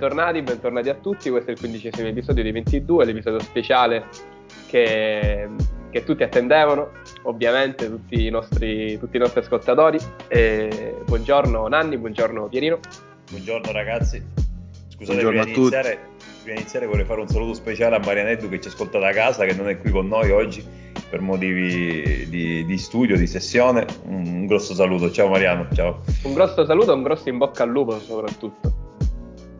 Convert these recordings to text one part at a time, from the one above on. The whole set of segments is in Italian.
bentornati, bentornati a tutti. Questo è il quindicesimo episodio di 22, l'episodio speciale che, che tutti attendevano, ovviamente, tutti i nostri, tutti i nostri ascoltatori. E buongiorno Nanni, buongiorno Pierino. Buongiorno ragazzi. Scusate, prima di, iniziare, prima di iniziare vorrei fare un saluto speciale a Marianeddu che ci ascolta da casa, che non è qui con noi oggi per motivi di, di, studio, di sessione. Un grosso saluto, ciao Mariano, ciao. Un grosso saluto, un grosso in bocca al lupo soprattutto.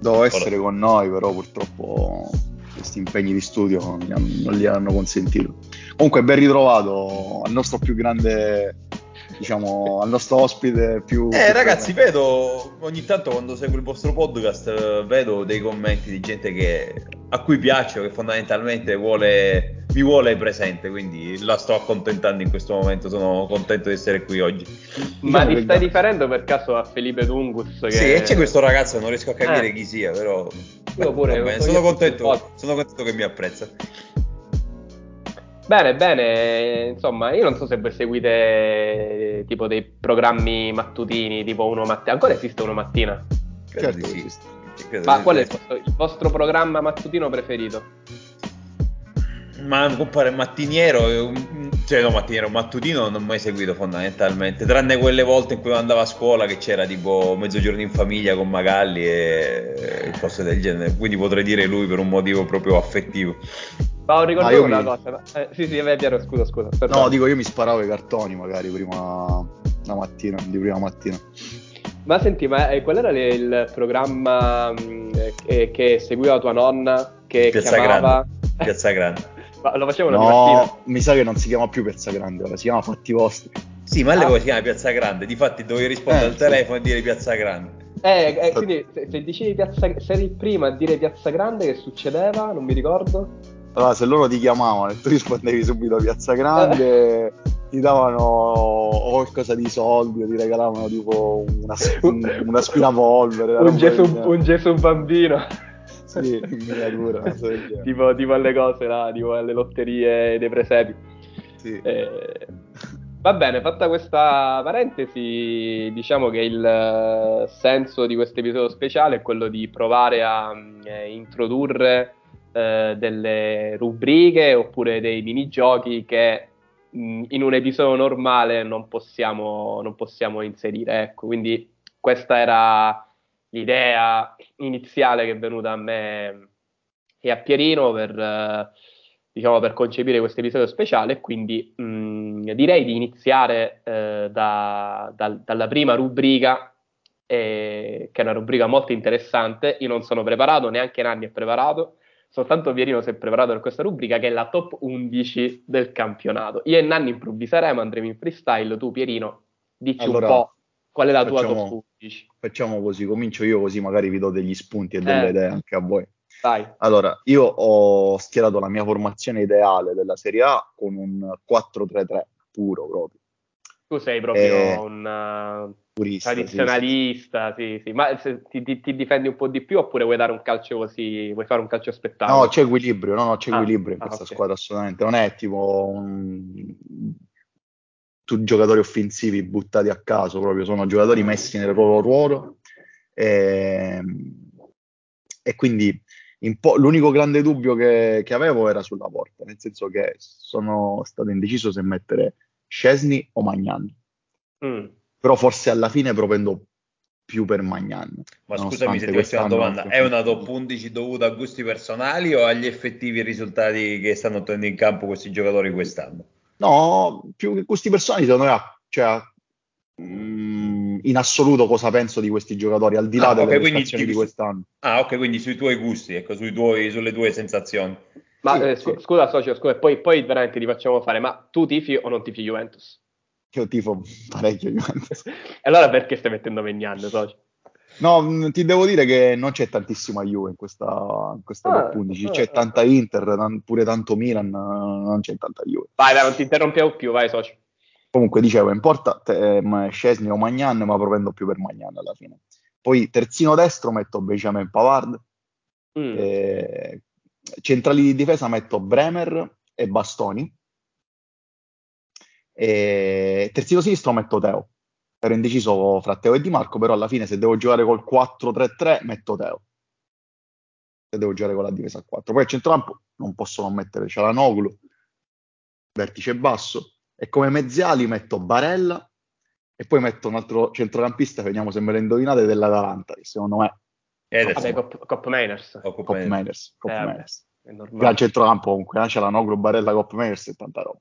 Dovevo essere con noi, però purtroppo questi impegni di studio non, gli hanno consentito. Comunque ben ritrovato al nostro più grande diciamo, al nostro ospite più... Eh più ragazzi, grande. vedo ogni tanto quando seguo il vostro podcast, vedo dei commenti di gente che, a cui piaccio, che fondamentalmente vuole, mi vuole presente, quindi la sto accontentando in questo momento, sono contento di essere qui oggi. Ma ti stai riferendo per caso a Felipe Dungus? Che... Sì, e c'è questo ragazzo, non riesco a capire eh. chi sia, però... Io pure, bene, sono, contento, sono contento che mi apprezza. Bene, bene, insomma, io non so se voi seguite tipo dei programmi mattutini, tipo uno mattina. Ancora esiste uno mattina? Credo certo, sì. Ma qual è il vostro, il vostro programma mattutino preferito? Ma compare mattiniero, cioè no mattiniero, mattutino non ho mai seguito fondamentalmente, tranne quelle volte in cui andavo a scuola che c'era tipo mezzogiorno in famiglia con Magalli e cose del genere, quindi potrei dire lui per un motivo proprio affettivo. Ma ho ricordato ah, una mi... cosa. Eh, sì, sì, è vero, scusa, scusa. Perdone. No, dico, io mi sparavo i cartoni magari prima la mattina, di prima mattina. Ma senti, ma eh, qual era le, il programma mh, mm, che, che, seguiva tua nonna? Che Piazza chiamava... Grande. Piazza Grande. Ma lo facevano no, mattina? mi sa che non si chiama più Piazza Grande, ora si chiama Fatti Vostri. Sì, ma all'epoca ah. si chiama Piazza Grande, difatti dovevi rispondere eh, al telefono sì. e dire Piazza Grande. Eh, eh quindi se, se dicevi Piazza, se eri prima a dire Piazza Grande, che succedeva? Non mi ricordo. Allora, se loro ti chiamavano e tu rispondevi subito a Piazza Grande, ti davano qualcosa di soldi o ti regalavano tipo una, un, un aspirapolvere. un, Gesù, un Gesù bambino. Sì, in miniatura. tipo, tipo alle cose là, tipo alle lotterie dei presepi. Sì. Eh, va bene, fatta questa parentesi, diciamo che il senso di questo episodio speciale è quello di provare a eh, introdurre eh, delle rubriche oppure dei minigiochi che mh, in un episodio normale non possiamo, non possiamo inserire. Ecco, quindi questa era l'idea iniziale che è venuta a me e a Pierino per, eh, diciamo, per concepire questo episodio speciale quindi mh, direi di iniziare eh, da, da, dalla prima rubrica eh, che è una rubrica molto interessante. Io non sono preparato, neanche Nanni è preparato. Soltanto Pierino si è preparato per questa rubrica che è la top 11 del campionato. Io e Nanni improvviseremo, andremo in freestyle, tu Pierino dici allora, un po' qual è la tua facciamo, top 11. Facciamo così, comincio io così magari vi do degli spunti e delle eh, idee anche a voi. Dai. Allora, io ho schierato la mia formazione ideale della Serie A con un 4-3-3 puro proprio. Tu sei proprio eh, un purista, tradizionalista, sì, sì. sì. ma ti, ti, ti, difendi un po' di più oppure vuoi dare un calcio così, vuoi fare un calcio spettacolo? No, c'è equilibrio, no, no, c'è ah, equilibrio in ah, questa okay. squadra assolutamente, non è tipo un... tutti giocatori offensivi buttati a caso, proprio sono giocatori messi nel loro ruolo e, ehm, e quindi po- l'unico grande dubbio che, che, avevo era sulla porta, nel senso che sono stato indeciso se mettere Scesni o Magnan. Mm però forse alla fine propendo più per Magnan. Ma scusami se ti faccio una domanda, è una top 11 dovuta a gusti personali o agli effettivi risultati che stanno ottenendo in campo questi giocatori quest'anno? No, più che gusti personali, secondo me, cioè, mm, in assoluto cosa penso di questi giocatori, al di là ah, delle okay, prestazioni di quest'anno. Ah, ok, quindi sui tuoi gusti, ecco, sui tuoi, sulle tue sensazioni. Ma sì, eh, sì. scusa, socio, scusa, poi, poi veramente ti facciamo fare, ma tu tifi o non tifi Juventus? Io tifo parecchio Juventus. e allora perché stai mettendo Megnan, socio? No, mm, ti devo dire che non c'è tantissima Juve in questa, in questa ah, top 11. C'è ah, tanta Inter, pure tanto Milan, non c'è tanta Juve. Vai, vai, non ti interrompiamo più, vai, socio. Comunque, dicevo, importa eh, Scesni o Magnan, ma propendo più per Magnan alla fine. Poi terzino destro metto Benjamin Pavard. Mm. Eh, centrali di difesa metto Bremer e Bastoni. E terzino sinistro metto Teo. Ero indeciso fra Teo e Di Marco, però alla fine se devo giocare col 4-3-3 metto Teo. e devo giocare con la difesa a 4. Poi al centrocampo non posso non mettere Cialanoglu, vertice basso, e come mezziali metto Barella e poi metto un altro centrocampista, vediamo se me lo indovinate, dell'Atalanta, che secondo me... Ederson. Vabbè, Cop, Cop Mainers. Cop, Cop Mainers. Cop eh, Mainers. Gran centrocampo comunque, eh? c'è la Noglu, Barella, Cop Mainers e tanta roba.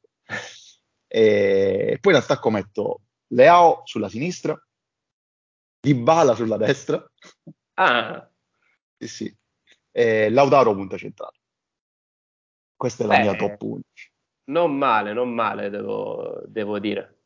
e poi in attacco metto Leao sulla sinistra, Dybala sulla destra. Ah. Sì, sì. E Lautaro punta centrale. Questa è la eh, mia top 11. Non male, non male, devo, devo dire.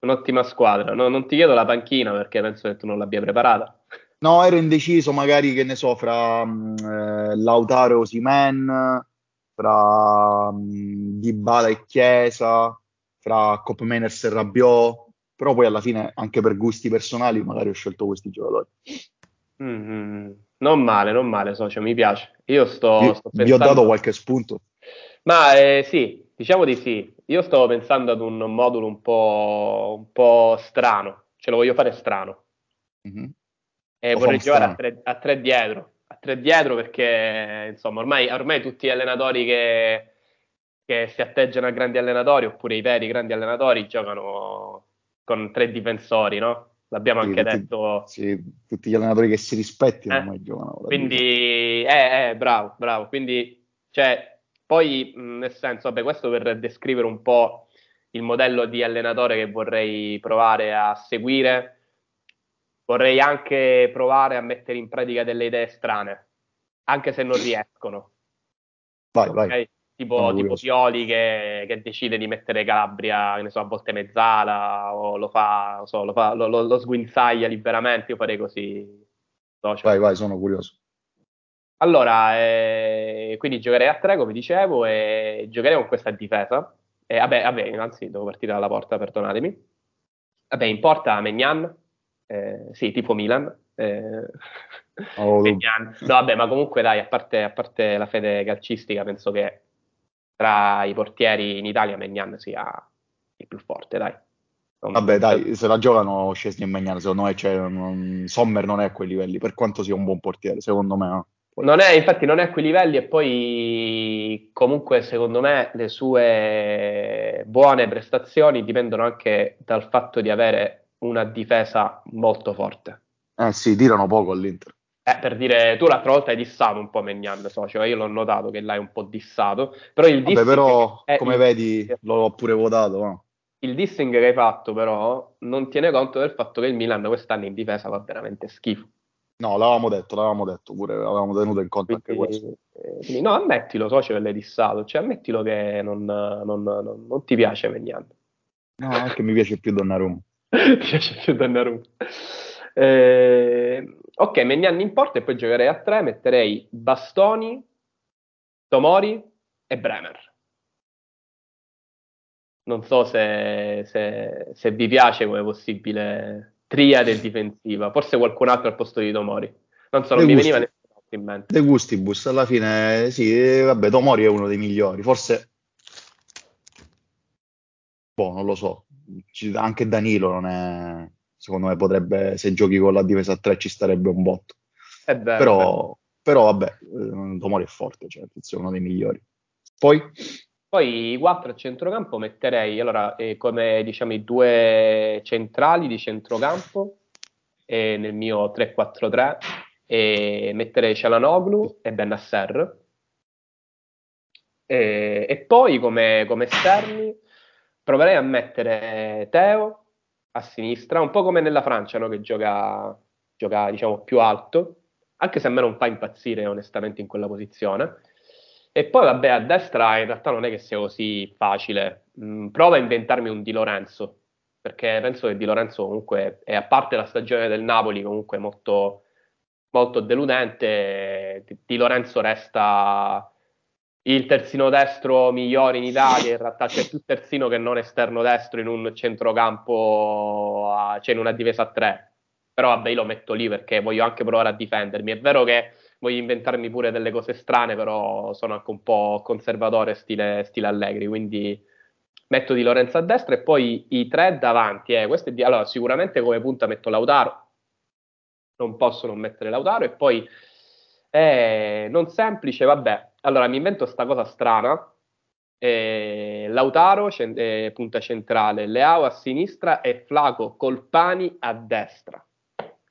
Un'ottima squadra. No, non ti chiedo la panchina perché penso che tu non l'abbia preparata. No, ero indeciso, magari che ne so, fra mm, eh, Lautaro e Osimen, fra um, Dybala e Chiesa, fra Cop Meners e Rabiot, però poi alla fine, anche per gusti personali, magari ho scelto questi giocatori. Mm-hmm. Non male, non male, socio, mi piace. Io sto, vi, sto pensando... vi ho dato qualche spunto? Ma eh, sì, diciamo di sì. Io stavo pensando ad un modulo un po', un po strano, ce lo voglio fare strano. Mm-hmm. E lo vorrei giocare a tre, a tre, dietro, a tre dietro perché insomma ormai, ormai tutti gli allenatori che, che si atteggiano a grandi allenatori oppure i veri grandi allenatori giocano con tre difensori, no? L'abbiamo sì, anche tutti, detto. Sì, tutti gli allenatori che si rispettino eh, ormai giocano. Quindi, eh, eh, bravo, bravo. Quindi, cioè, poi, nel senso, vabbè, questo per descrivere un po' il modello di allenatore che vorrei provare a seguire vorrei anche provare a mettere in pratica delle idee strane, anche se non riescono. Vai, okay? vai. Tipo, tipo Pioli che, che, decide di mettere Calabria, ne so, a volte mezzala, o lo fa, so, lo, fa lo, lo, lo, sguinzaglia liberamente, io farei così. Social. Vai, vai, sono curioso. Allora, eh, quindi giocherei a tre, come dicevo, e giocherei con questa difesa. E, vabbè, vabbè, anzi, devo partire dalla porta, perdonatemi. Vabbè, in porta Megnan, eh, sì, tipo Milan. Eh, oh. no, vabbè, ma comunque dai, a parte, a parte, la fede calcistica, penso che tra i portieri in Italia Megnan sia il più forte, dai. Non vabbè, dai, se la giocano Scesni e Megnan, secondo me cioè, non, Sommer non è a quei livelli, per quanto sia un buon portiere, secondo me. No? Non è, infatti non è a quei livelli e poi comunque secondo me le sue buone prestazioni dipendono anche dal fatto di avere una difesa molto forte. Eh sì, tirano poco all'Inter. Eh, per dire, tu l'altra volta hai dissato un po' Megnan, so, cioè io l'ho notato che l'hai un po' dissato, però il Vabbè, però come il... vedi l'ho pure votato. No? Il dissing che hai fatto però non tiene conto del fatto che il Milan quest'anno in difesa fa veramente schifo. No, l'avevamo detto, l'avevamo detto pure, l'avevamo tenuto in conto quindi, anche questo. Eh, quindi, no, ammettilo, so, che l'hai dissato, cioè ammettilo che non, non, non, non ti piace Megnan. No, anche mi piace più Donnarumma. Ti piace più Donnarumma. Eh, ok, Megnan in porta e poi giocherei a tre, metterei Bastoni, Tomori e Bremer. Non so se, se, se vi piace come possibile triade difensiva, forse qualcun altro al posto di Tomori. Non so, non De mi gusti. veniva nessuno in mente. De Gustibus, alla fine, sì, vabbè, Tomori è uno dei migliori, forse... Boh, non lo so, anche Danilo non è secondo me potrebbe se giochi con la difesa a 3 ci starebbe un botto. È vero, però, però vabbè eh, Tomori è forte cioè è uno dei migliori. Poi? Poi i quattro a centrocampo metterei allora eh, come diciamo i due centrali di centrocampo eh, nel mio 3-4-3 e metterei Cialanoglu e Benasser e, e poi come, come esterni proverei a mettere Teo a sinistra, un po' come nella Francia, no? che gioca, gioca diciamo, più alto, anche se a me non fa impazzire onestamente in quella posizione. E poi, vabbè, a destra in realtà non è che sia così facile. Mm, prova a inventarmi un Di Lorenzo, perché penso che Di Lorenzo comunque, è a parte la stagione del Napoli, comunque molto, molto deludente. Di Lorenzo resta il terzino destro migliore in Italia, in realtà c'è più terzino che non esterno destro in un centrocampo, a, cioè in una difesa a tre. Però vabbè, io lo metto lì perché voglio anche provare a difendermi. È vero che voglio inventarmi pure delle cose strane, però sono anche un po' conservatore stile, stile Allegri, quindi metto Di Lorenzo a destra e poi i tre davanti. Eh. Di... Allora, sicuramente come punta metto Lautaro, non posso non mettere Lautaro e poi È non semplice, vabbè. Allora, mi invento sta cosa strana. Eh, Lautaro, cent- eh, punta centrale, Leao a sinistra e Flaco Colpani a destra.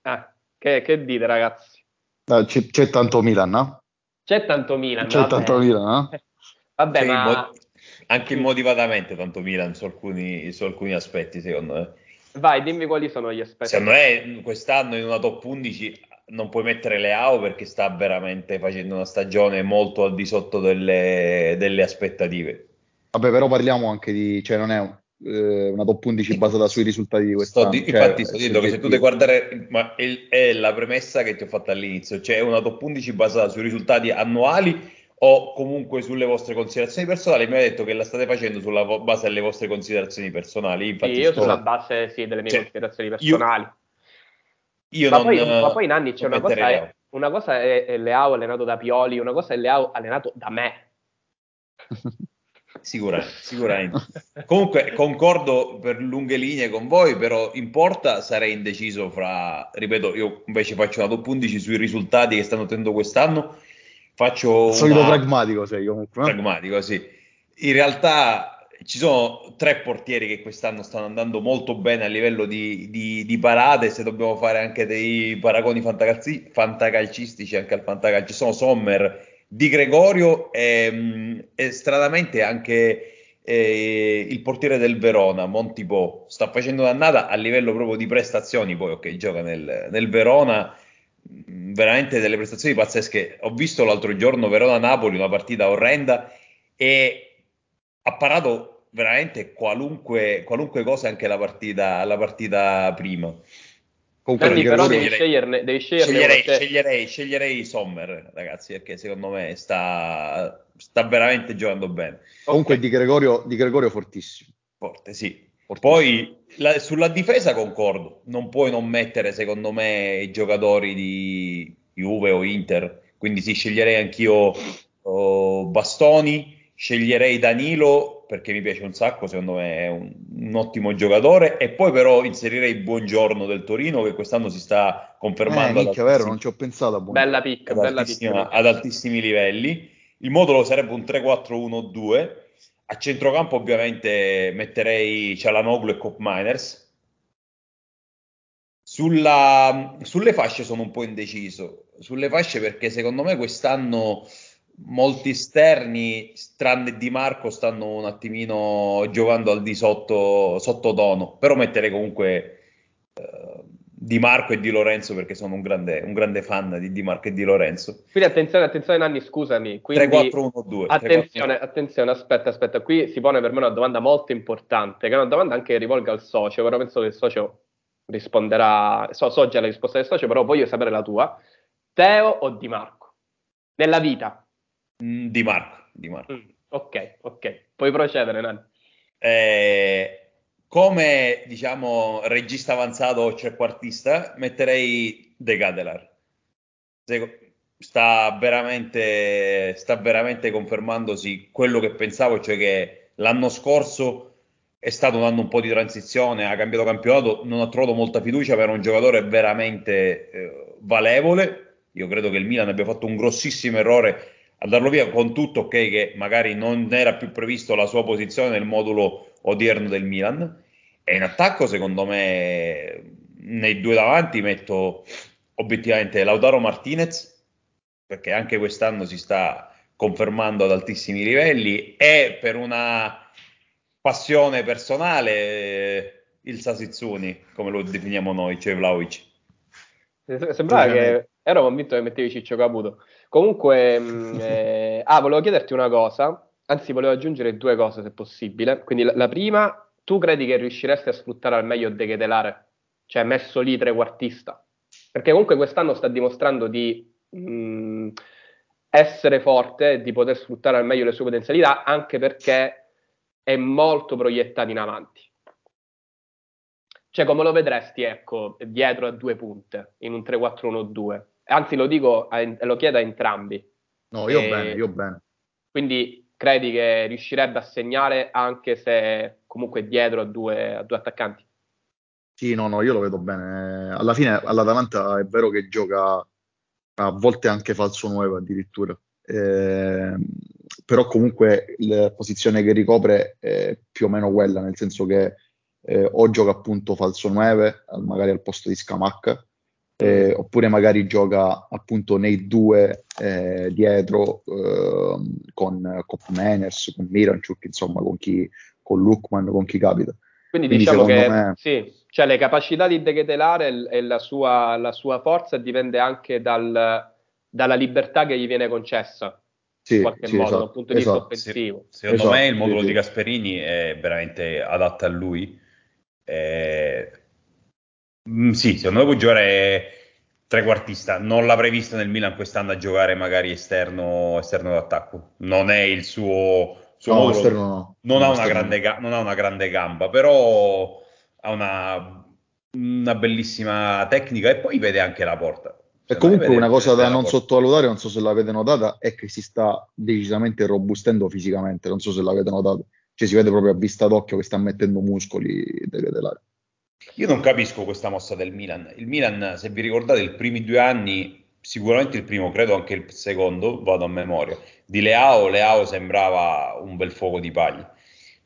Ah, che, che dite, ragazzi? Eh, c'è, c'è, tanto Milan, no? C'è tanto Milan. C'è vabbè. tanto Milan, no? Vabbè, sì, ma... anche immotivatamente tanto Milan su alcuni, su alcuni aspetti, secondo me. Vai, dimmi quali sono gli aspetti. Secondo me quest'anno in una top 11 non puoi mettere Leao perché sta veramente facendo una stagione molto al di sotto delle, delle aspettative. Vabbè, però parliamo anche di, cioè non è eh, una top 11 basata sui risultati di quest'anno. Sto di, cioè, infatti sto dicendo che se tu devi guardare, ma è, è, la premessa che ti ho fatto all'inizio, cioè una top 11 basata sui risultati annuali o comunque sulle vostre considerazioni personali, mi ha detto che la state facendo sulla base delle vostre considerazioni personali. Infatti sì, io sto... sulla base sì, delle mie cioè, considerazioni personali. Io io ma, non, poi, ma poi Nanni c'è una cosa, è, una cosa è, è Leao allenato da Pioli, una cosa è Leao allenato da me. Sicuramente, sicuramente. Comunque concordo per lunghe linee con voi, però in porta sarei indeciso fra, ripeto, io invece faccio una top 11 sui risultati che stanno ottenendo quest'anno. Faccio solito una... pragmatico sei comunque. Pragmatico, sì. In realtà ci sono tre portieri che quest'anno stanno andando molto bene a livello di, di, di parate, se dobbiamo fare anche dei paragoni fantacalci, fantacalcistici anche al fantacalcio, sono Sommer, Di Gregorio e, e stranamente anche eh, il portiere del Verona, Montipo, sta facendo un'annata a livello proprio di prestazioni, poi ok, gioca nel, nel Verona, veramente delle prestazioni pazzesche. Ho visto l'altro giorno Verona-Napoli, una partita orrenda e ha parato veramente qualunque, qualunque cosa anche la partita, la partita prima. Comunque, Quindi, però devi sceglierne, devi sceglierne sceglierei, sceglierei, sceglierei, Sommer, ragazzi, perché secondo me sta, sta veramente giocando bene. Comunque okay. di, Gregorio, di Gregorio fortissimo. Forte, sì. Fortissimo. Poi la, sulla difesa concordo, non puoi non mettere secondo me i giocatori di Juve o Inter, quindi sì, sceglierei anch'io oh, Bastoni, sceglierei Danilo perché mi piace un sacco, secondo me è un, un, ottimo giocatore. E poi però inserirei Buongiorno del Torino che quest'anno si sta confermando eh, minchia, vero, non ci ho pensato bella picca, ad, bella picca. ad altissimi livelli. Il modulo sarebbe un 3-4-1-2 a centrocampo ovviamente metterei Cialanoglu e Cop Miners. Sulla, sulle fasce sono un po' indeciso. Sulle fasce perché secondo me quest'anno molti esterni, tranne Di Marco, stanno un attimino giocando al di sotto, sottotono, però mettere comunque eh, Di Marco e Di Lorenzo perché sono un grande, un grande fan di Di Marco e Di Lorenzo. Quindi attenzione, attenzione Nanni, scusami. 3-4-1-2. Attenzione, attenzione, aspetta, aspetta, qui si pone per me una domanda molto importante, che è una domanda anche che rivolga al socio, però penso che il socio risponderà, so, so già la risposta del socio, però voglio sapere la tua. Teo o Di Marco? Nella vita, di Marco. Di Marco. Mm, ok, ok. Puoi procedere, Nani. Eh, come diciamo regista avanzato o trequartista, metterei De Gadelar. Sta veramente, sta veramente confermandosi quello che pensavo, cioè che l'anno scorso è stato un anno un po' di transizione, ha cambiato campionato, non ha trovato molta fiducia per un giocatore veramente eh, valevole. Io credo che il Milan abbia fatto un grossissimo errore a darlo via con tutto ok che magari non era più previsto la sua posizione nel modulo odierno del Milan. E in attacco secondo me nei due davanti metto obiettivamente Lautaro Martinez perché anche quest'anno si sta confermando ad altissimi livelli. E per una passione personale il Sasizzuni come lo definiamo noi, cioè Vlaovic sembrava che ero convinto che mettevi Ciccio Caputo Comunque, mm, eh, ah, volevo chiederti una cosa, anzi volevo aggiungere due cose se possibile. Quindi la, la prima, tu credi che riusciresti a sfruttare al meglio De Ketelare? Cioè messo lì trequartista? Perché comunque quest'anno sta dimostrando di mh, mm, essere forte di poter sfruttare al meglio le sue potenzialità, anche perché è molto proiettato in avanti. Cioè, come lo vedresti, ecco, dietro a due punte, in un 3-4-1-2? Anzi, lo dico, lo chiedo a entrambi. No, io e, bene, io bene. Quindi credi che riuscirebbe a segnare anche se comunque dietro a due, a due attaccanti? Sì, no, no, io lo vedo bene. Alla fine all'Atalanta è vero che gioca a volte anche falso 9 addirittura. Eh, però comunque la posizione che ricopre è più o meno quella, nel senso che eh, o gioca appunto falso 9, magari al posto di Scamacca, eh, oppure magari gioca appunto nei due eh, dietro eh, con Cop Manners, con Miranchuk, insomma con chi con Lukman, con chi capita. Quindi, Quindi diciamo che me... sì, cioè le capacità di Degetelare e la sua, la sua forza dipende anche dal, dalla libertà che gli viene concessa. Sì, in qualche sì, modo, esatto, dal punto di esatto. vista offensivo. secondo esatto, me il modulo sì, di Gasperini è veramente adatto a lui. Eh, mm, sì, secondo me può giocare trequartista. Non l'avrei visto nel Milan quest'anno a giocare magari esterno, esterno d'attacco. Non è il suo suo no, modulo, no. Non, ha grande, non, ha una grande, gamba, però ha una, una bellissima tecnica e poi vede anche la porta. E comunque una cosa da non sottovalutare, non so se l'avete notata, è che si sta decisamente robustendo fisicamente, non so se l'avete notato. Cioè si vede proprio a vista d'occhio che sta mettendo muscoli dell'area. Io non capisco questa mossa del Milan. Il Milan, se vi ricordate, i primi due anni, sicuramente il primo, credo anche il secondo, vado a memoria, di Leao, Leao sembrava un bel fuoco di paglia.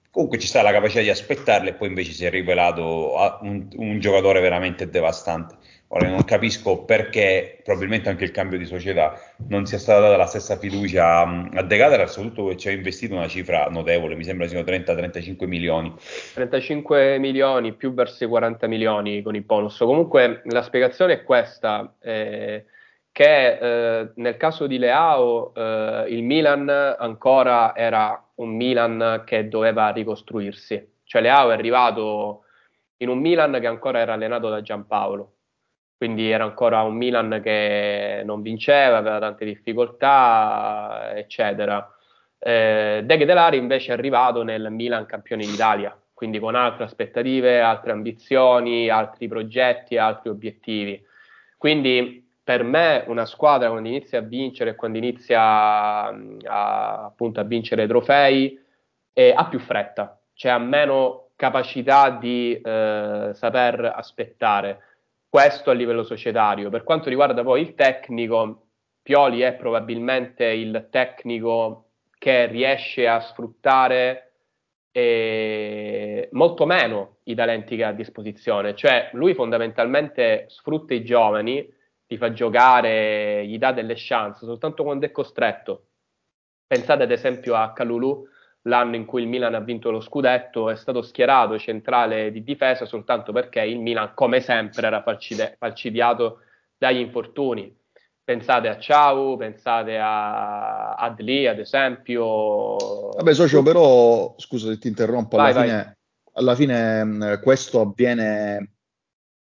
Comunque ci sta la capacità di aspettarle e poi invece si è rivelato un, un giocatore veramente devastante. Ora non capisco perché probabilmente anche il cambio di società non sia stata data la stessa fiducia a De Gater, soprattutto che ci ha investito una cifra notevole, mi sembra siano 30-35 milioni. 35 milioni più verso i 40 milioni con il bonus. Comunque la spiegazione è questa. Eh, che eh, nel caso di Leao eh, il Milan ancora era un Milan che doveva ricostruirsi, cioè Leao è arrivato in un Milan che ancora era allenato da Giampaolo, quindi era ancora un Milan che non vinceva, aveva tante difficoltà, eccetera. Eh, De Ketelari invece è arrivato nel Milan campione d'Italia, quindi con altre aspettative, altre ambizioni, altri progetti, altri obiettivi. Quindi per me una squadra quando inizia a vincere, quando inizia a, appunto a vincere trofei, eh, ha più fretta, cioè ha meno capacità di eh, saper aspettare. Questo a livello societario. Per quanto riguarda poi il tecnico, Pioli è probabilmente il tecnico che riesce a sfruttare eh, molto meno i talenti che ha a disposizione, cioè lui fondamentalmente sfrutta i giovani ti fa giocare, gli dà delle chance soltanto quando è costretto. Pensate ad esempio a Calulu, l'anno in cui il Milan ha vinto lo scudetto, è stato schierato centrale di difesa soltanto perché il Milan, come sempre, era falcide- falcidiato dagli infortuni. Pensate a Ciao, pensate a Adli, ad esempio. Vabbè, socio, però, scusa se ti interrompo, alla, vai, fine, vai. alla fine questo avviene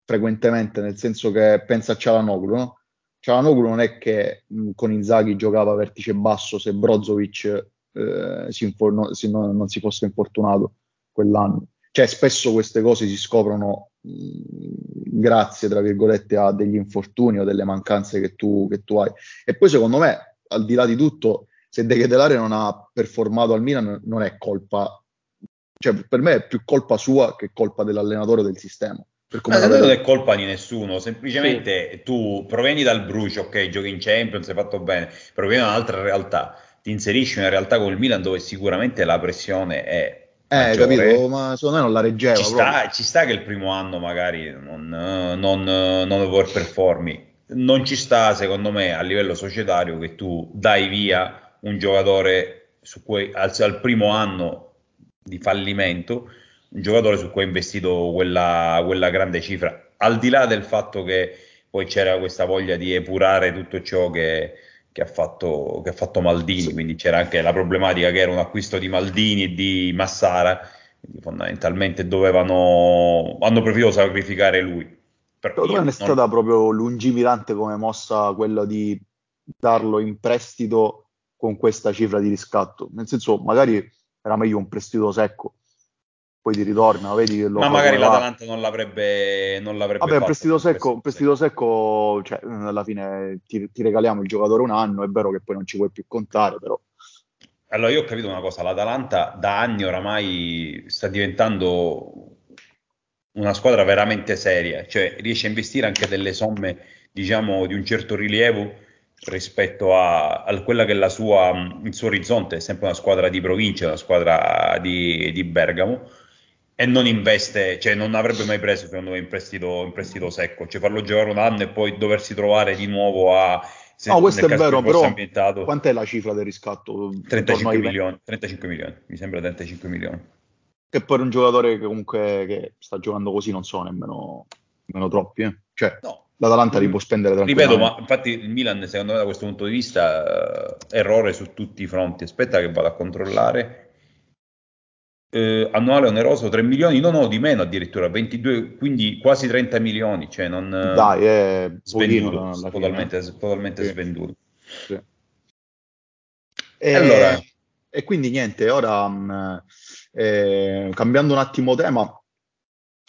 frequentemente, nel senso che pensa a Cialanoglu, no? Cialanoglu non è che mh, con Inzaghi giocava vertice basso se Brozovic eh, si infor- si, no, non si fosse infortunato quell'anno. Cioè spesso queste cose si scoprono mh, grazie, tra virgolette, a degli infortuni o delle mancanze che tu, che tu hai. E poi secondo me, al di là di tutto, se De Ketelare non ha performato al Milan non è colpa, cioè per me è più colpa sua che colpa dell'allenatore del sistema. Ma non è colpa di nessuno, semplicemente sì. tu provieni dal Brucio, ok, giochi in Champions, hai fatto bene, provieni da un'altra realtà, ti inserisci in una realtà come il Milan dove sicuramente la pressione è eh, capito, ma secondo me non la reggeva. Ci sta, ci sta, che il primo anno magari non, non, non overperformi. Non ci sta, secondo me, a livello societario che tu dai via un giocatore cui al, al primo anno di fallimento un giocatore su cui ha investito quella, quella grande cifra, al di là del fatto che poi c'era questa voglia di epurare tutto ciò che, che, ha, fatto, che ha, fatto, Maldini, quindi c'era anche la problematica che era un acquisto di Maldini e di Massara, quindi fondamentalmente dovevano, hanno preferito sacrificare lui. Però non è stata proprio lungimirante come mossa quella di darlo in prestito con questa cifra di riscatto, nel senso magari era meglio un prestito secco, poi ti ritorna, vedi che lo Ma magari l'Atalanta non l'avrebbe, non l'avrebbe Vabbè, fatto. Prestito secco, un prestito secco, cioè, alla fine ti, ti, regaliamo il giocatore un anno, è vero che poi non ci puoi più contare, però. Allora io ho capito una cosa, l'Atalanta da anni oramai sta diventando una squadra veramente seria, cioè riesce a investire anche delle somme, diciamo, di un certo rilievo rispetto a, a quella che è la sua, il suo orizzonte, è sempre una squadra di provincia, una squadra di, di Bergamo e non investe, cioè non avrebbe mai preso secondo me in prestito, in prestito secco, cioè farlo giocare un anno e poi doversi trovare di nuovo a... no, questo è vero, però ambientato, quant'è la cifra del riscatto? 35 milioni, 35 milioni, mi sembra 35 milioni. Che per un giocatore che comunque che sta giocando così non sono nemmeno, nemmeno troppi, eh? cioè no. l'Atalanta li può spendere tranquillamente. Ripeto, ma infatti il Milan secondo me da questo punto di vista uh, errore su tutti i fronti, aspetta che vado a controllare eh, annuale oneroso 3 milioni, no, no, di meno addirittura, 22, quindi quasi 30 milioni, cioè non... Dai, è svenduto, totalmente, totalmente sì. svenduto. Sì. E, allora... e quindi niente, ora mh, eh, cambiando un attimo tema,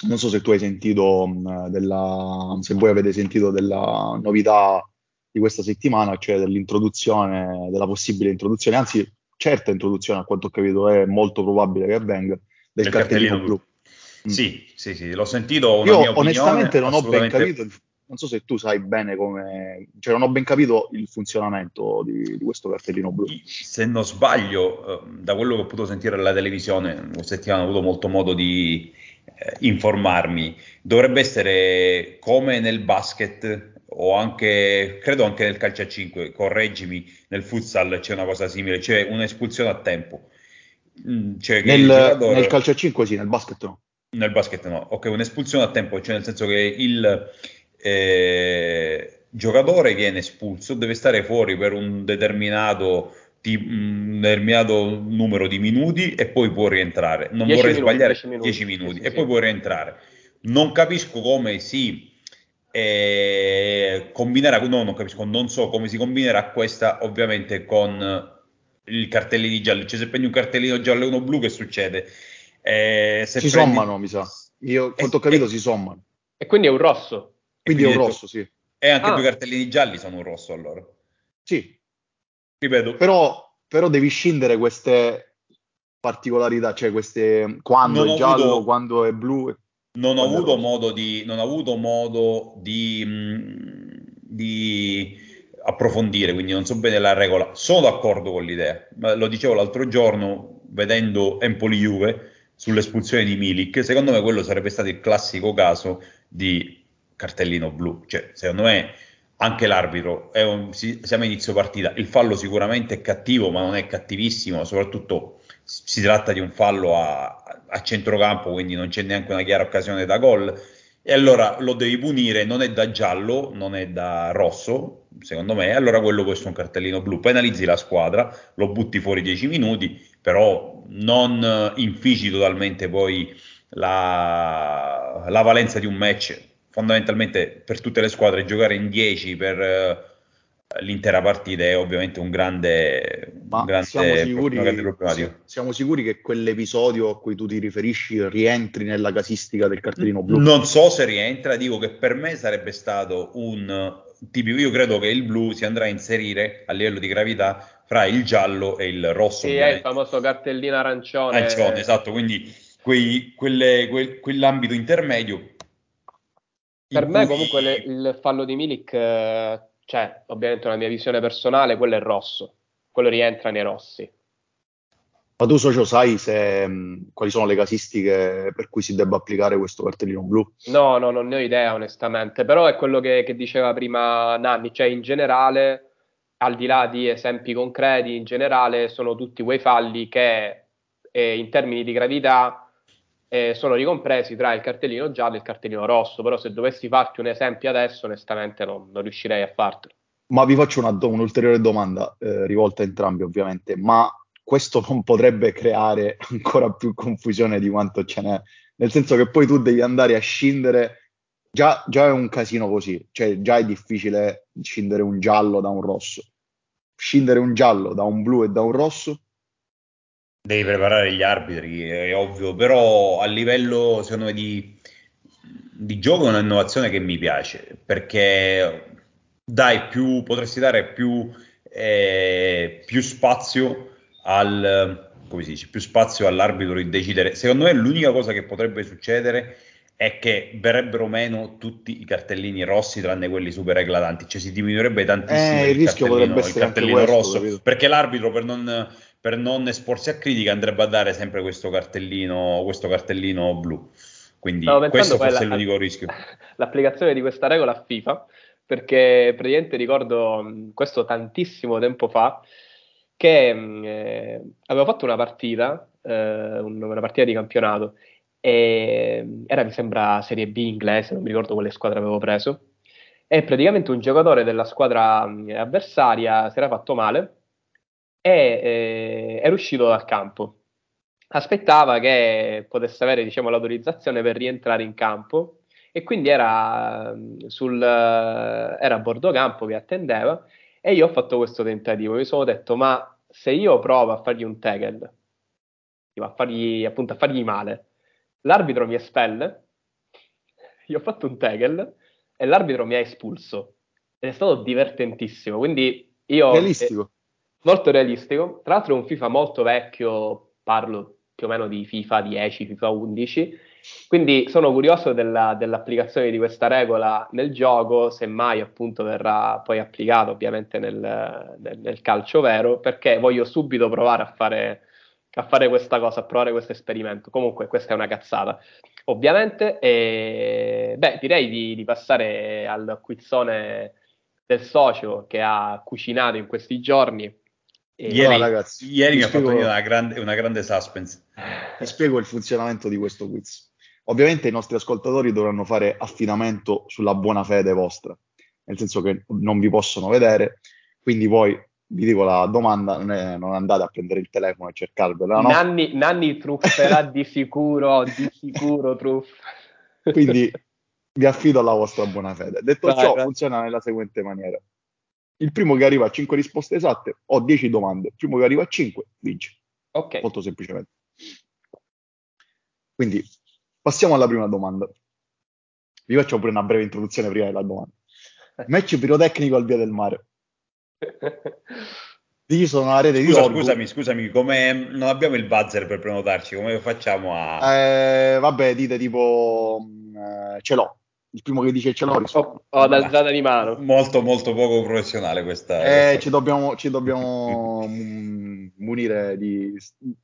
non so se tu hai sentito mh, della, se voi avete sentito della novità di questa settimana, cioè dell'introduzione, della possibile introduzione, anzi certa introduzione, a quanto ho capito, è molto probabile che avvenga, del cartellino, cartellino, blu. Mm. Sì, sì, sì, l'ho sentito. Io onestamente non ho ben capito, non so se tu sai bene come, cioè non ho ben capito il funzionamento di, di questo cartellino blu. Se non sbaglio, eh, da quello che ho potuto sentire alla televisione, questa settimana ho avuto molto modo di eh, informarmi, dovrebbe essere come nel basket o anche, credo anche nel calcio a 5, correggimi, nel futsal c'è una cosa simile, cioè un'espulsione a tempo. Mm, cioè nel, giocatore... nel, calcio a 5 sì, nel basket no. Nel basket no, ok, un'espulsione a tempo, cioè nel senso che il eh, giocatore viene espulso, deve stare fuori per un determinato, di, un determinato numero di minuti e poi può rientrare. Non vorrei minuti, sbagliare 10 minuti, 10 minuti sì, sì, e sì. poi può rientrare. Non capisco come si e combinerà, no, non capisco, non so come si combinerà questa ovviamente con i cartellini gialli, cioè se prendi un cartellino giallo e uno blu che succede? Eh, si prendi... sommano, mi sa. Io quanto ho capito e, si sommano. E quindi è un rosso. Quindi, quindi è un detto, rosso, sì. E anche ah. due cartellini gialli sono un rosso allora. Sì. Ripeto. Però, però devi scindere queste particolarità, cioè queste quando non è giallo, avuto... quando è blu non ho, avuto modo di, avuto modo di, di approfondire, quindi non so bene la regola. Sono d'accordo con l'idea, lo dicevo l'altro giorno vedendo Empoli-Juve sull'espulsione di Milik, secondo me quello sarebbe stato il classico caso di cartellino blu. Cioè, secondo me anche l'arbitro, un, siamo a inizio partita, il fallo sicuramente è cattivo, ma non è cattivissimo, soprattutto si tratta di un fallo a, a centrocampo, quindi non c'è neanche una chiara occasione da gol. E allora lo devi punire, non è da giallo, non è da rosso, secondo me, allora quello può essere un cartellino blu. Penalizzi la squadra, lo butti fuori 10 minuti, però non infici totalmente poi la, la valenza di un match. Fondamentalmente per tutte le squadre giocare in 10 per l'intera partita è ovviamente un grande, Ma un grande, siamo, sicuri, grande siamo sicuri che quell'episodio a cui tu ti riferisci rientri nella casistica del cartellino blu? Non so se rientra, dico che per me sarebbe stato un tipico, io credo che il blu si andrà a inserire a livello di gravità fra il giallo e il rosso. Sì, è il famoso cartellino arancione. Arancione, esatto, quindi quei, quelle, quel, quell'ambito intermedio. Per me cui... comunque le, il fallo di Milik eh, cioè, ovviamente una mia visione personale, quello è rosso, quello rientra nei rossi. Ma tu, socio, sai se, mh, quali sono le casistiche per cui si debba applicare questo cartellino blu? No, no, non ne ho idea, onestamente, però è quello che, che diceva prima Nanni, cioè in generale, al di là di esempi concreti, in generale sono tutti quei falli che eh, in termini di gravità eh, sono ricompresi tra il cartellino giallo e il cartellino rosso, però se dovessi farti un esempio adesso onestamente non, non riuscirei a fartelo. Ma vi faccio una, un'ulteriore domanda, eh, rivolta a entrambi ovviamente, ma questo non potrebbe creare ancora più confusione di quanto ce n'è, nel senso che poi tu devi andare a scindere, già, già è un casino così, cioè già è difficile scindere un giallo da un rosso, scindere un giallo da un blu e da un rosso Devi preparare gli arbitri, è ovvio, però a livello secondo me di, di gioco è un'innovazione che mi piace perché dai più, potresti dare più, eh, più spazio al come si dice, più spazio all'arbitro di decidere. Secondo me l'unica cosa che potrebbe succedere è che verrebbero meno tutti i cartellini rossi tranne quelli super eclatanti, cioè si diminuirebbe tantissimo eh, il, il, cartellino, il cartellino questo, rosso, capito? perché l'arbitro per non, per non, esporsi a critica andrebbe a dare sempre questo cartellino, questo cartellino blu. Quindi questo forse è l'unico rischio. L'applicazione di questa regola a FIFA, perché praticamente ricordo questo tantissimo tempo fa, che eh, avevo fatto una partita, eh, una partita di campionato, e era mi sembra Serie B inglese, non mi ricordo quale squadra avevo preso, e praticamente un giocatore della squadra avversaria si era fatto male e eh, era uscito dal campo. Aspettava che potesse avere diciamo, l'autorizzazione per rientrare in campo e quindi era, sul, era a bordo campo che attendeva e io ho fatto questo tentativo. Mi sono detto, ma se io provo a fargli un tackle, a fargli, appunto, a fargli male, l'arbitro mi espelle, io ho fatto un tackle e l'arbitro mi ha espulso. Ed è stato divertentissimo, quindi io... Eh, molto realistico. Tra l'altro è un FIFA molto vecchio, parlo più o meno di FIFA 10, FIFA 11, quindi sono curioso della, dell'applicazione di questa regola nel gioco, semmai appunto verrà poi applicato ovviamente nel, nel, nel calcio vero, perché voglio subito provare a fare a fare questa cosa, a provare questo esperimento. Comunque, questa è una cazzata. Ovviamente, e, beh, direi di, di, passare al quizzone del socio che ha cucinato in questi giorni. Ieri, no, ragazzi, ieri mi ha fatto una grande, una grande suspense. Ti spiego il funzionamento di questo quiz. Ovviamente i nostri ascoltatori dovranno fare affidamento sulla buona fede vostra, nel senso che non vi possono vedere, quindi voi vi dico la domanda, non, è, non andate a prendere il telefono e cercarvela. No? Nanni, Nanni trufferà di sicuro, di sicuro truff. Quindi vi affido alla vostra buona fede. Detto vai, ciò, vai. funziona nella seguente maniera. Il primo che arriva a 5 risposte esatte, ho 10 domande. Il primo che arriva a 5, vince. Ok. Molto semplicemente. Quindi, passiamo alla prima domanda. Vi faccio pure una breve introduzione prima della domanda. Match pirotecnico al via del mare. Lì sono la rete Scusa, di Scusami, scusami, come non abbiamo il buzzer per prenotarci, come facciamo a... Eh, vabbè, dite tipo, eh, ce l'ho. Il primo che dice ce l'ho risponde. Ho, ho d'alzata di mano. Molto, molto poco professionale questa. Eh, questa. Ci dobbiamo, ci dobbiamo munire di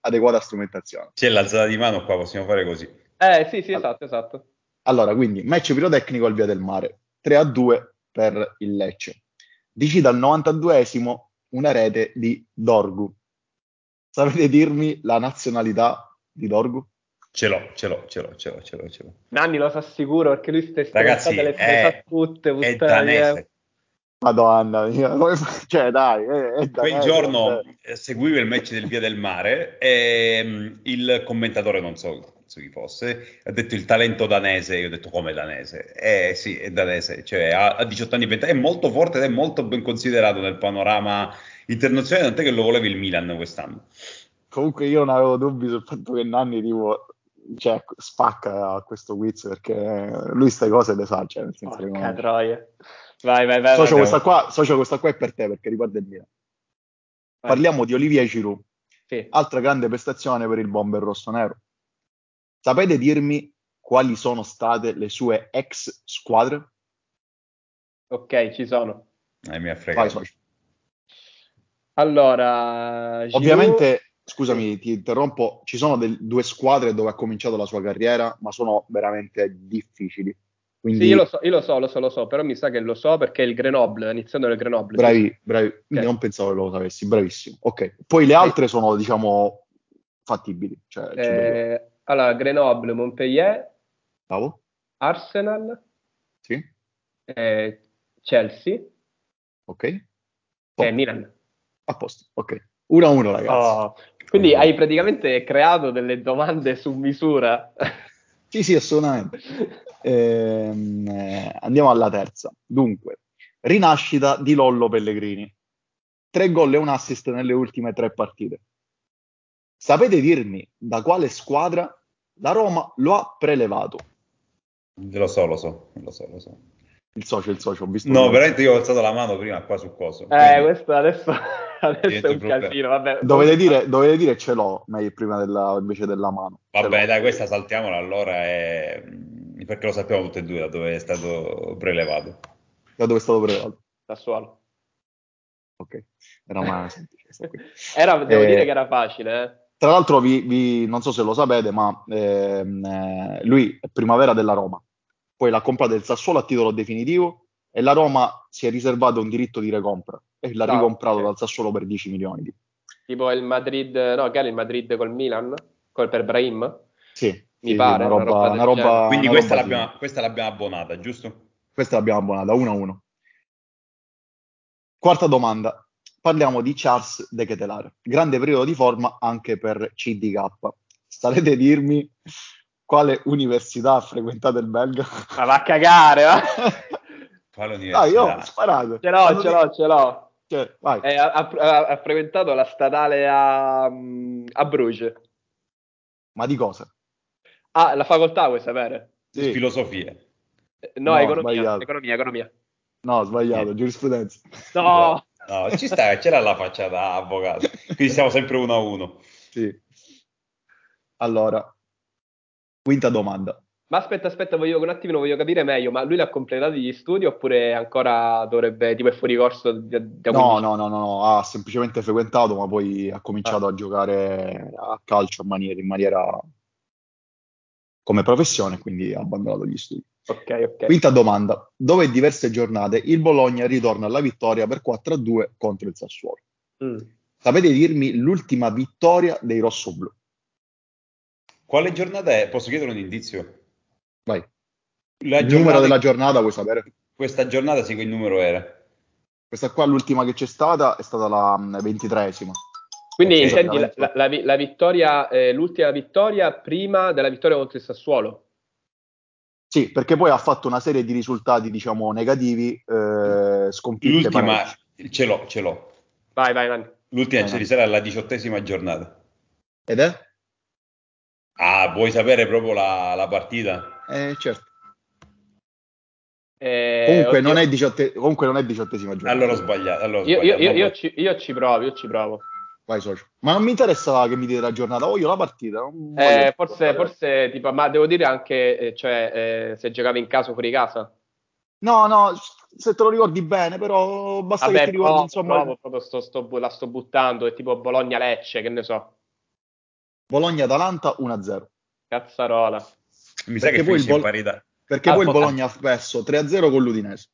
adeguata strumentazione. C'è l'alzata di mano qua, possiamo fare così. Eh, sì, sì, esatto, esatto. Allora, quindi, match pirotecnico al via del mare. 3 a 2 per il Lecce decide al 92esimo una rete di Dorgu. Sapete dirmi la nazionalità di Dorgu? Ce l'ho, ce l'ho, ce l'ho, ce l'ho, ce l'ho. Ce l'ho. Nanni lo sa sicuro perché lui stessa Ragazzi, le è, tutte, è danese. Madonna mia, cioè dai, è, è Quel giorno eh. seguivo il match del Via del Mare e um, il commentatore, non so chi fosse, ha detto il talento danese, io ho detto come danese? Eh sì, è danese, cioè ha, ha 18 anni, 20 è molto forte ed è molto ben considerato nel panorama internazionale, tant'è che lo volevi il Milan quest'anno. Comunque io non avevo dubbi sul fatto che Nanni tipo cioè, spacca a questo quiz perché lui queste cose le sa, cioè, nel senso che non... troia. Vai, vai, vai. Socio, questa qua, socio, questa qua è per te perché riguarda il Milan. Parliamo di Olivier Giroud. Sì. Altra grande prestazione per il bomber rosso-nero. Sapete dirmi quali sono state le sue ex squadre? Ok, ci sono. Eh, mi ha fregato. Vai, allora, Giroud... ovviamente, scusami, ti interrompo, ci sono del, due squadre dove ha cominciato la sua carriera, ma sono veramente difficili. Quindi... Sì, io lo, so, io lo so, lo so, lo so, però mi sa che lo so perché il Grenoble, iniziando nel Grenoble. Bravi, bravi, okay. non pensavo che lo sapessi, bravissimo. Ok, poi le altre sono, diciamo, fattibili. Cioè, eh, allora, Grenoble, Montpellier, Bravo. Arsenal, sì. eh, Chelsea ok. e Milan. A posto, ok. 1 a 1 ragazzi. Oh, quindi hai praticamente creato delle domande su misura. sì, sì, assolutamente. Ehm, eh, andiamo alla terza. Dunque, rinascita di Lollo Pellegrini. Tre gol e un assist nelle ultime tre partite. Sapete dirmi da quale squadra la Roma lo ha prelevato. Lo so, lo so, lo so, lo so. Il socio, il socio, ho visto. No, veramente io ho alzato la mano prima qua su coso. Eh, questo adesso, adesso è un casino, vabbè. Dovete dire, dovete dire ce l'ho, meglio prima della, invece della mano. Vabbè, dai, questa saltiamola allora e Perché lo sappiamo tutti e due da dove è stato prelevato. Da dove è stato prelevato? Sassuolo. Ok, era una era, devo eh, dire che era facile. Eh. Tra l'altro, vi, vi, non so se lo sapete, ma ehm, eh, lui è primavera della Roma. Poi l'ha comprata del Sassuolo a titolo definitivo e la Roma si è riservata un diritto di recompra e l'ha no, ricomprato okay. dal Sassuolo per 10 milioni. Tipo il Madrid, no, che era il Madrid col Milan? Col per Brahim? Sì. Mi sì, pare. Una roba, una roba, una roba Quindi questa, roba l'abbiamo, questa, l'abbiamo, abbonata, giusto? Questa l'abbiamo abbonata, 1-1. Quarta domanda. Parliamo di Charles De Ketelare. Grande periodo di forma anche per CDK. Starete a dirmi quale università ha frequentato il belga? Ma va a cagare, va! Quale università? Ah, io ho sparato. Ce l'ho, ce l'ho, ce l'ho. Cioè, eh, ha, ha, ha, frequentato la statale a, a Bruges. Ma di cosa? Ah, la facoltà vuoi sapere? Sì. Filosofia. No, no economia, economia, economia. No, sbagliato, sì. giurisprudenza. No! no, ci sta, c'era la faccia da avvocato. Quindi siamo sempre uno a uno. Sì. Allora, quinta domanda. Ma aspetta, aspetta, voglio, un attimo voglio capire meglio, ma lui l'ha completato gli studi oppure ancora dovrebbe, tipo è fuori corso? Da, da no, no, no, no, ha semplicemente frequentato, ma poi ha cominciato ah. a giocare a calcio in maniera, in maniera come professione, quindi ha abbandonato gli studi. Okay, okay. Quinta domanda. Dove in diverse giornate il Bologna ritorna alla vittoria per 4-2 contro il Sassuolo? Mm. Sapete dirmi l'ultima vittoria dei rossoblù? Quale giornata è? Posso chiedere un indizio? Vai. La il numero della giornata vuoi sapere? Questa giornata sì, che numero era. Questa qua, l'ultima che c'è stata, è stata la mm, ventitresima. Quindi intendi la, la, la, la, vittoria, eh, l'ultima vittoria prima della vittoria contro il Sassuolo? Sì, perché poi ha fatto una serie di risultati, diciamo, negativi, eh, sconfitte. L'ultima, parecchie. ce l'ho, ce l'ho. Vai, vai, vai. L'ultima ci risale alla diciottesima giornata. Ed è? Ah, vuoi sapere proprio la, la partita? Eh, certo. Eh, comunque, non diciotte, comunque, non è diciottesima giornata. Allora ho sbagliato. Allora ho io, sbagliato. Io, io, ci, io, ci, provo, io ci provo. Vai, socio. Ma non mi interessa che mi dite la giornata, voglio la partita. Eh, forse, forse tipo, ma devo dire anche eh, cioè, eh, se giocavi in caso fuori casa. No, no, se te lo ricordi bene, però basta Vabbè, che ti ricordi, insomma. Provo, proprio sto, sto, la sto buttando, è tipo Bologna-Lecce, che ne so. Bologna-Atalanta 1-0. Cazzarola. Mi sa che poi il Bol- parità. Perché ah, poi il Bologna ha perso 3-0 con l'Udinese.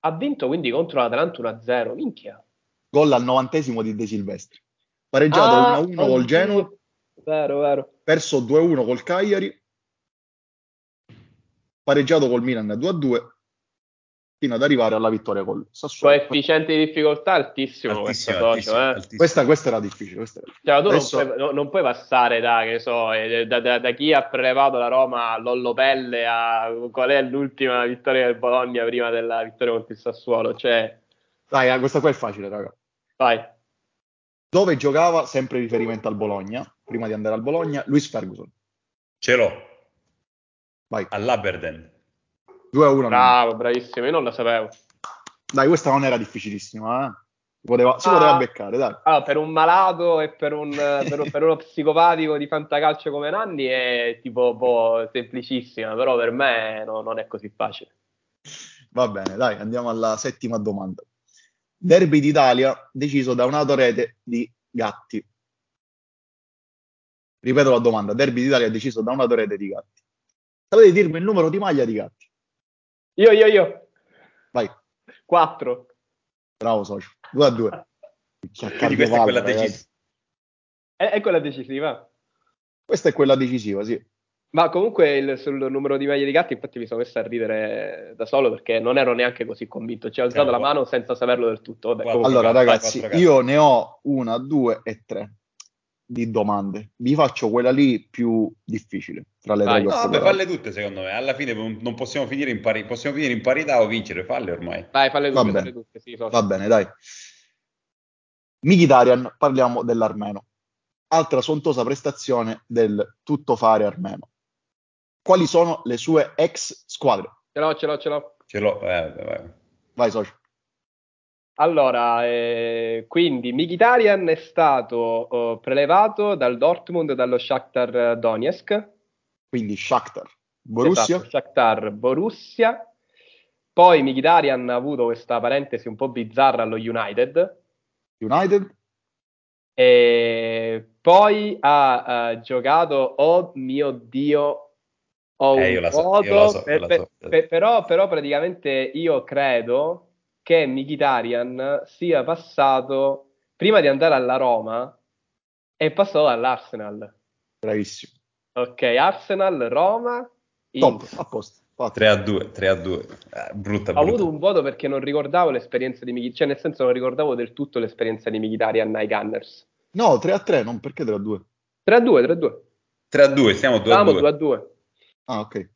Ha vinto quindi contro l'Atalanta 1-0, minchia. Gol al novantesimo di De Silvestri. Pareggiato ah, 1-1 col Genoa. Vero, vero. Perso 2-1 col Cagliari. Pareggiato col Milan 2-2 fino ad arrivare alla vittoria col Sassuolo. Coefficiente di difficoltà altissimo, altissimo, questa, altissimo, eh. altissimo. Questa, questa, era difficile. Questa era. Cioè, tu Adesso... non, puoi, non, puoi, passare da, che so, eh, da, da, da, chi ha prelevato la Roma a Lollo Pelle a qual è l'ultima vittoria del Bologna prima della vittoria contro il Sassuolo. Cioè... Dai, eh, questa qua è facile, raga. Vai. Dove giocava, sempre riferimento al Bologna, prima di andare al Bologna, Luis Ferguson. Ce l'ho. Vai. All'Aberden. 2 a 1. Bravo, bravissimo, io non la sapevo. Dai, questa non era difficilissima, eh? Poteva, si ah, poteva beccare, dai. Allora, per un malato e per, un, per, per, uno psicopatico di fantacalcio come Nanni è tipo boh, semplicissima, però per me no, non è così facile. Va bene, dai, andiamo alla settima domanda. Derby d'Italia deciso da un'autorete di Gatti. Ripeto la domanda, Derby d'Italia deciso da un'autorete di Gatti. Sapete dirmi il numero di maglia di Gatti? Io, io, io. Vai. 4. Bravo socio. 2 a 2. Quindi questa è quella decisiva. È, è, quella decisiva. Questa è quella decisiva, sì. Ma comunque il, sul numero di maglie di gatti, infatti mi sono messo a ridere da solo perché non ero neanche così convinto. Ci ho alzato la mano senza saperlo del tutto. Vabbè, allora, ragazzi, io ne ho una, due e tre di domande. Vi faccio quella lì più difficile tra le Vai. tre. No, vabbè, falle tutte secondo me. Alla fine non possiamo finire in, pari- possiamo finire in parità o vincere, falle ormai. Dai, falle tutte. Va bene, tutte, sì, Va bene dai. Mkhitaryan, parliamo dell'armeno. Altra sontosa prestazione del tuttofare armeno. Quali sono le sue ex squadre? Ce l'ho, ce l'ho, ce l'ho. Ce l'ho, eh, vai. Vai, socio. Allora, eh, quindi Mkhitaryan è stato oh, prelevato dal Dortmund e dallo Shakhtar Donetsk. Quindi Shakhtar Borussia. Esatto, Shakhtar, Borussia. Poi Mkhitaryan ha avuto questa parentesi un po' bizzarra allo United. United. E poi ha uh, giocato, oh mio Dio, ho eh, un so, so, per, per, per, però, però praticamente io credo che Mkhitaryan sia passato, prima di andare alla Roma, è passato all'Arsenal. Bravissimo. Ok, Arsenal, Roma, Top, a posto. 3 a 2, 3 a 2. Eh, brutta, Ho avuto un voto perché non ricordavo l'esperienza di Mkhitaryan, cioè nel senso non ricordavo del tutto l'esperienza di Mkhitaryan ai Gunners. No, 3 a 3, non perché 3 a 2? 3 a 2, 3 a 2. 3 a 2, siamo 2 a 2. 2 a 2. Ah, ok.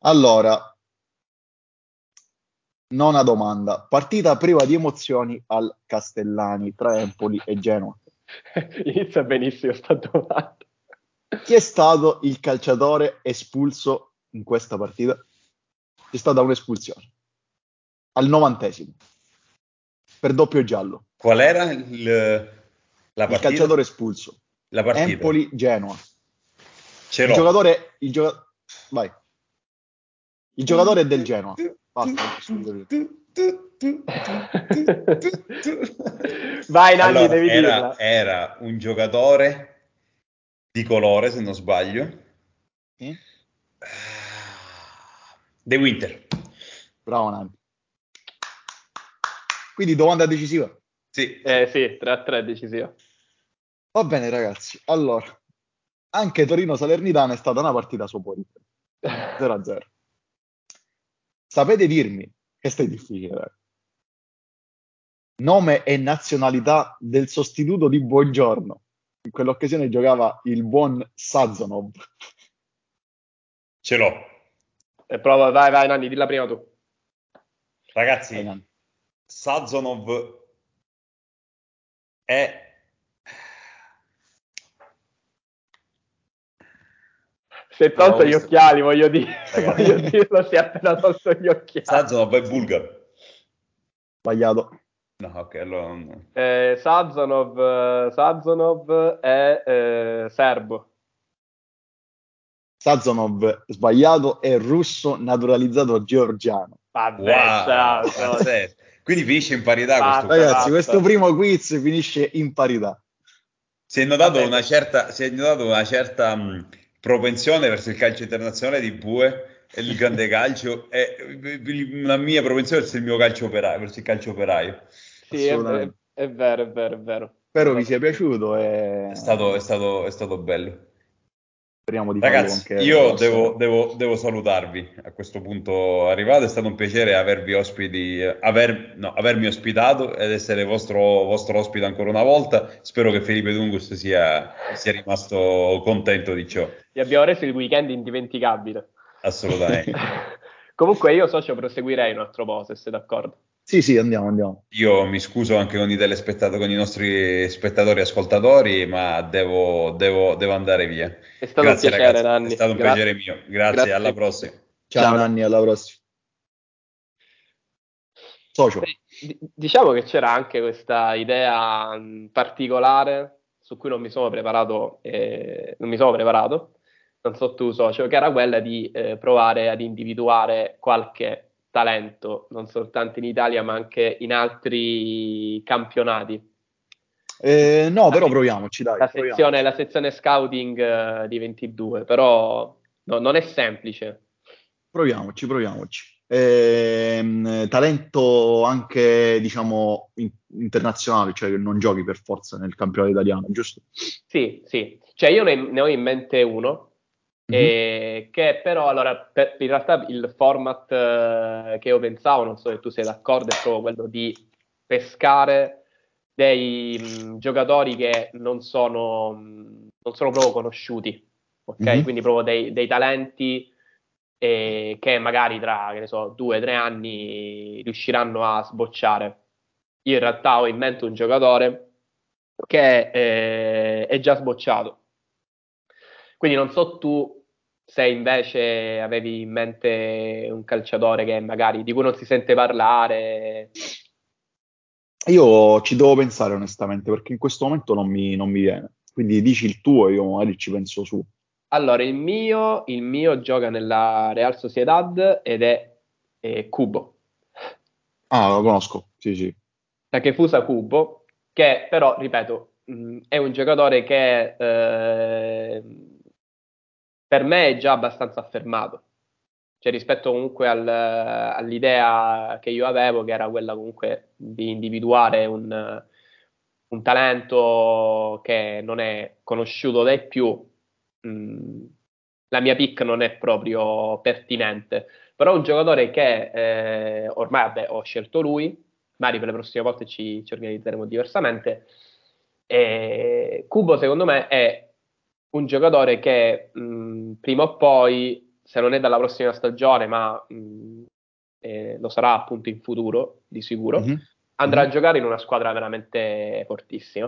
Allora, nona domanda. Partita priva di emozioni al Castellani tra Empoli e Genoa. Inizia benissimo sta domanda. Chi è stato il calciatore espulso in questa partita c'è stata un'espulsione al novantesimo per doppio giallo. Qual era il, la partita? Il calciatore espulso. La partita. Empoli-Genoa. Ce il giocatore, il gioca- vai. Il giocatore è del Genoa. Basta. vai Nanni, allora, devi era, dirla. Era un giocatore di colore, se non sbaglio. The Winter. Bravo Nanni. Quindi domanda decisiva? Sì. Eh sì, 3-3 decisiva. Va bene ragazzi, allora, anche Torino-Salernitana è stata una partita soporifera. 0-0. Sapete dirmi, questo è difficile, dai. nome e nazionalità del sostituto di Buongiorno. In quell'occasione giocava il buon Sazonov. Ce l'ho. E prova, vai, vai, Nanni, dilla prima tu. Ragazzi, vai, Sazonov è si è tolto gli occhiali, voglio dire, voglio dirlo, si è appena tolto gli occhiali. Sazonov è bulgaro. Sbagliato. No, ok, allora non... Eh, Sazonov, Sazonov è eh, serbo. Sazonov sbagliato è russo naturalizzato georgiano. Vabbè, wow, ciao, ciao. Quindi finisce in parità ah, questo Ragazzi, basta. questo primo quiz finisce in parità. Si è notato una certa, si è notato una certa mh, propensione verso il calcio internazionale di Bue e il grande calcio e la mia propensione verso il mio calcio operaio, verso il calcio operaio. Sì, è, è, è, vero, è vero, è vero. Spero vi sia piaciuto. E... È, stato, è, stato, è stato bello. Speriamo di Ragazzi, io devo, devo, devo, salutarvi a questo punto arrivato. È stato un piacere avervi ospiti, aver, no, avermi ospitato ed essere vostro, vostro, ospite ancora una volta. Spero che Felipe Dungus sia, sia rimasto contento di ciò. Ti abbiamo reso il weekend indimenticabile. Assolutamente. Comunque io socio proseguirei un altro po', se sei d'accordo. Sì, sì, andiamo, andiamo. Io mi scuso anche con i telespettatori, con i nostri spettatori e ascoltatori, ma devo, devo, devo andare via. È stato Grazie, un piacere, Nanni. È stato un Grazie. piacere mio. Grazie, Grazie, alla prossima. Ciao, Ciao Nanni, alla prossima. Socio. diciamo che c'era anche questa idea particolare su cui non mi sono preparato, eh, non mi sono preparato, non so tu socio, che era quella di eh, provare ad individuare qualche talento, non soltanto in Italia ma anche in altri campionati. Eh, no, però proviamoci, dai. La sezione, la sezione scouting uh, di 22, però no, non è semplice. Proviamoci, proviamoci. Eh, talento anche, diciamo, in, internazionale, cioè che non giochi per forza nel campionato italiano, giusto? Sì, sì. Cioè io ne, ne ho in mente uno, Mm-hmm. che però allora per, in realtà il format eh, che io pensavo, non so se tu sei d'accordo, è proprio quello di pescare dei mh, mm, giocatori che non sono, mh, mm, non sono proprio conosciuti, ok? Mm-hmm. Quindi proprio dei, dei talenti eh, che magari tra, che ne so, due o tre anni riusciranno a sbocciare. Io in realtà ho in mente un giocatore che eh, è già sbocciato. Quindi non so tu se invece avevi in mente un calciatore che magari di cui non si sente parlare. Io ci devo pensare onestamente perché in questo momento non mi, non mi viene. Quindi dici il tuo e io magari ci penso su. Allora, il mio, il mio gioca nella Real Sociedad ed è, è Cubo. Ah, lo conosco, sì, sì. Takefusa Kubo, che però, ripeto, mh, è un giocatore che eh, per me è già abbastanza affermato. Cioè, rispetto comunque al, all'idea che io avevo, che era quella comunque di individuare un, un talento che non è conosciuto dai più, mh, la mia pick non è proprio pertinente. Però un giocatore che eh, ormai vabbè, ho scelto lui, magari per le prossime volte ci, ci organizzeremo diversamente. Kubo, secondo me, è un giocatore che mh, prima o poi, se non è dalla prossima stagione, ma mh, eh, lo sarà appunto in futuro, di sicuro, mm-hmm. andrà mm-hmm. a giocare in una squadra veramente fortissima.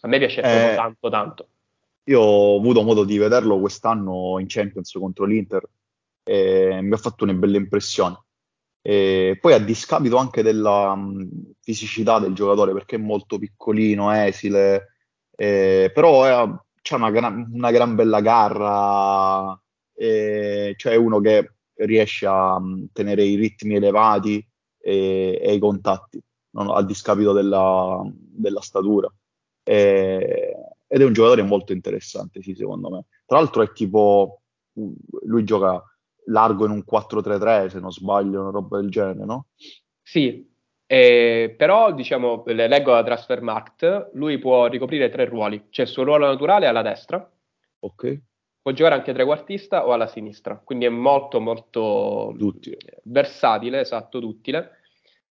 A me piace eh, tanto, tanto. Io ho avuto modo di vederlo quest'anno in Champions contro l'Inter e mi ha fatto una bella impressione. E poi a discapito anche della um, fisicità del giocatore, perché è molto piccolino, esile, eh, però ha una gran, una gran bella garra, eh, cioè uno che riesce a um, tenere i ritmi elevati e, e i contatti, non, a discapito della, della statura. E, ed è un giocatore molto interessante, sì, secondo me. Tra l'altro è tipo, lui gioca largo in un 4-3-3, se non sbaglio, una roba del genere, no? Sì, eh, però diciamo, leggo la Transfermarkt, lui può ricoprire tre ruoli, c'è il suo ruolo naturale alla destra, ok. può giocare anche trequartista o alla sinistra, quindi è molto molto duttile. versatile, esatto, duttile.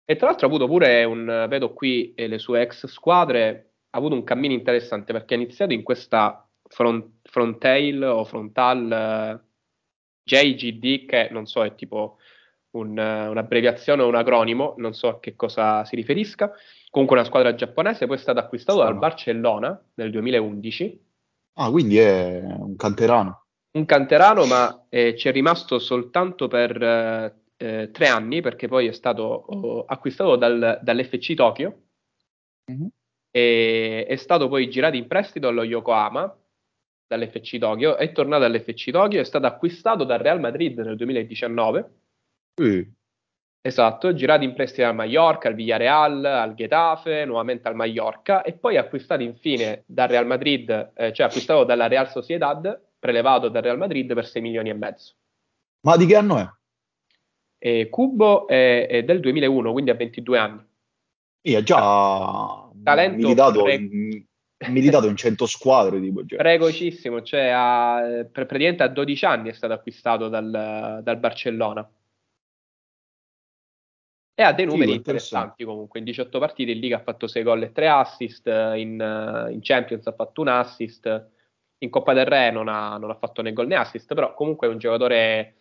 E tra l'altro ha avuto pure un, vedo qui eh, le sue ex squadre, ha avuto un cammino interessante perché ha iniziato in questa front, frontail o frontal eh, JGD, che non so, è tipo un, un'abbreviazione o un acronimo, non so a che cosa si riferisca. Comunque una squadra giapponese, poi è stato acquistato dal Barcellona nel 2011. Ah, quindi è un canterano. Un canterano, ma eh, ci è rimasto soltanto per eh, eh, tre anni, perché poi è stato oh, acquistato dal, dall'FC Tokyo. Mm-hmm. E è stato poi girato in prestito allo Yokohama dall'FC Tokyo, è tornato all'FC Tokyo, è stato acquistato dal Real Madrid nel 2019. Sì. Esatto, girato in prestito al Mallorca, al Villarreal, al Getafe, nuovamente al Mallorca e poi acquistato infine dal Real Madrid, eh, cioè acquistato dalla Real Sociedad, prelevato dal Real Madrid per 6 milioni e mezzo. Ma di che anno è? E Cubo è, è del 2001, quindi ha 22 anni. Sì, è già talento militato, pre- in, militato in 100 squadre tipo, cioè. precocissimo cioè a, praticamente a 12 anni è stato acquistato dal, dal Barcellona e ha dei numeri sì, interessanti comunque in 18 partite in Liga ha fatto 6 gol e 3 assist in, in Champions ha fatto un assist in Coppa del Re non ha, non ha fatto né gol né assist però comunque è un giocatore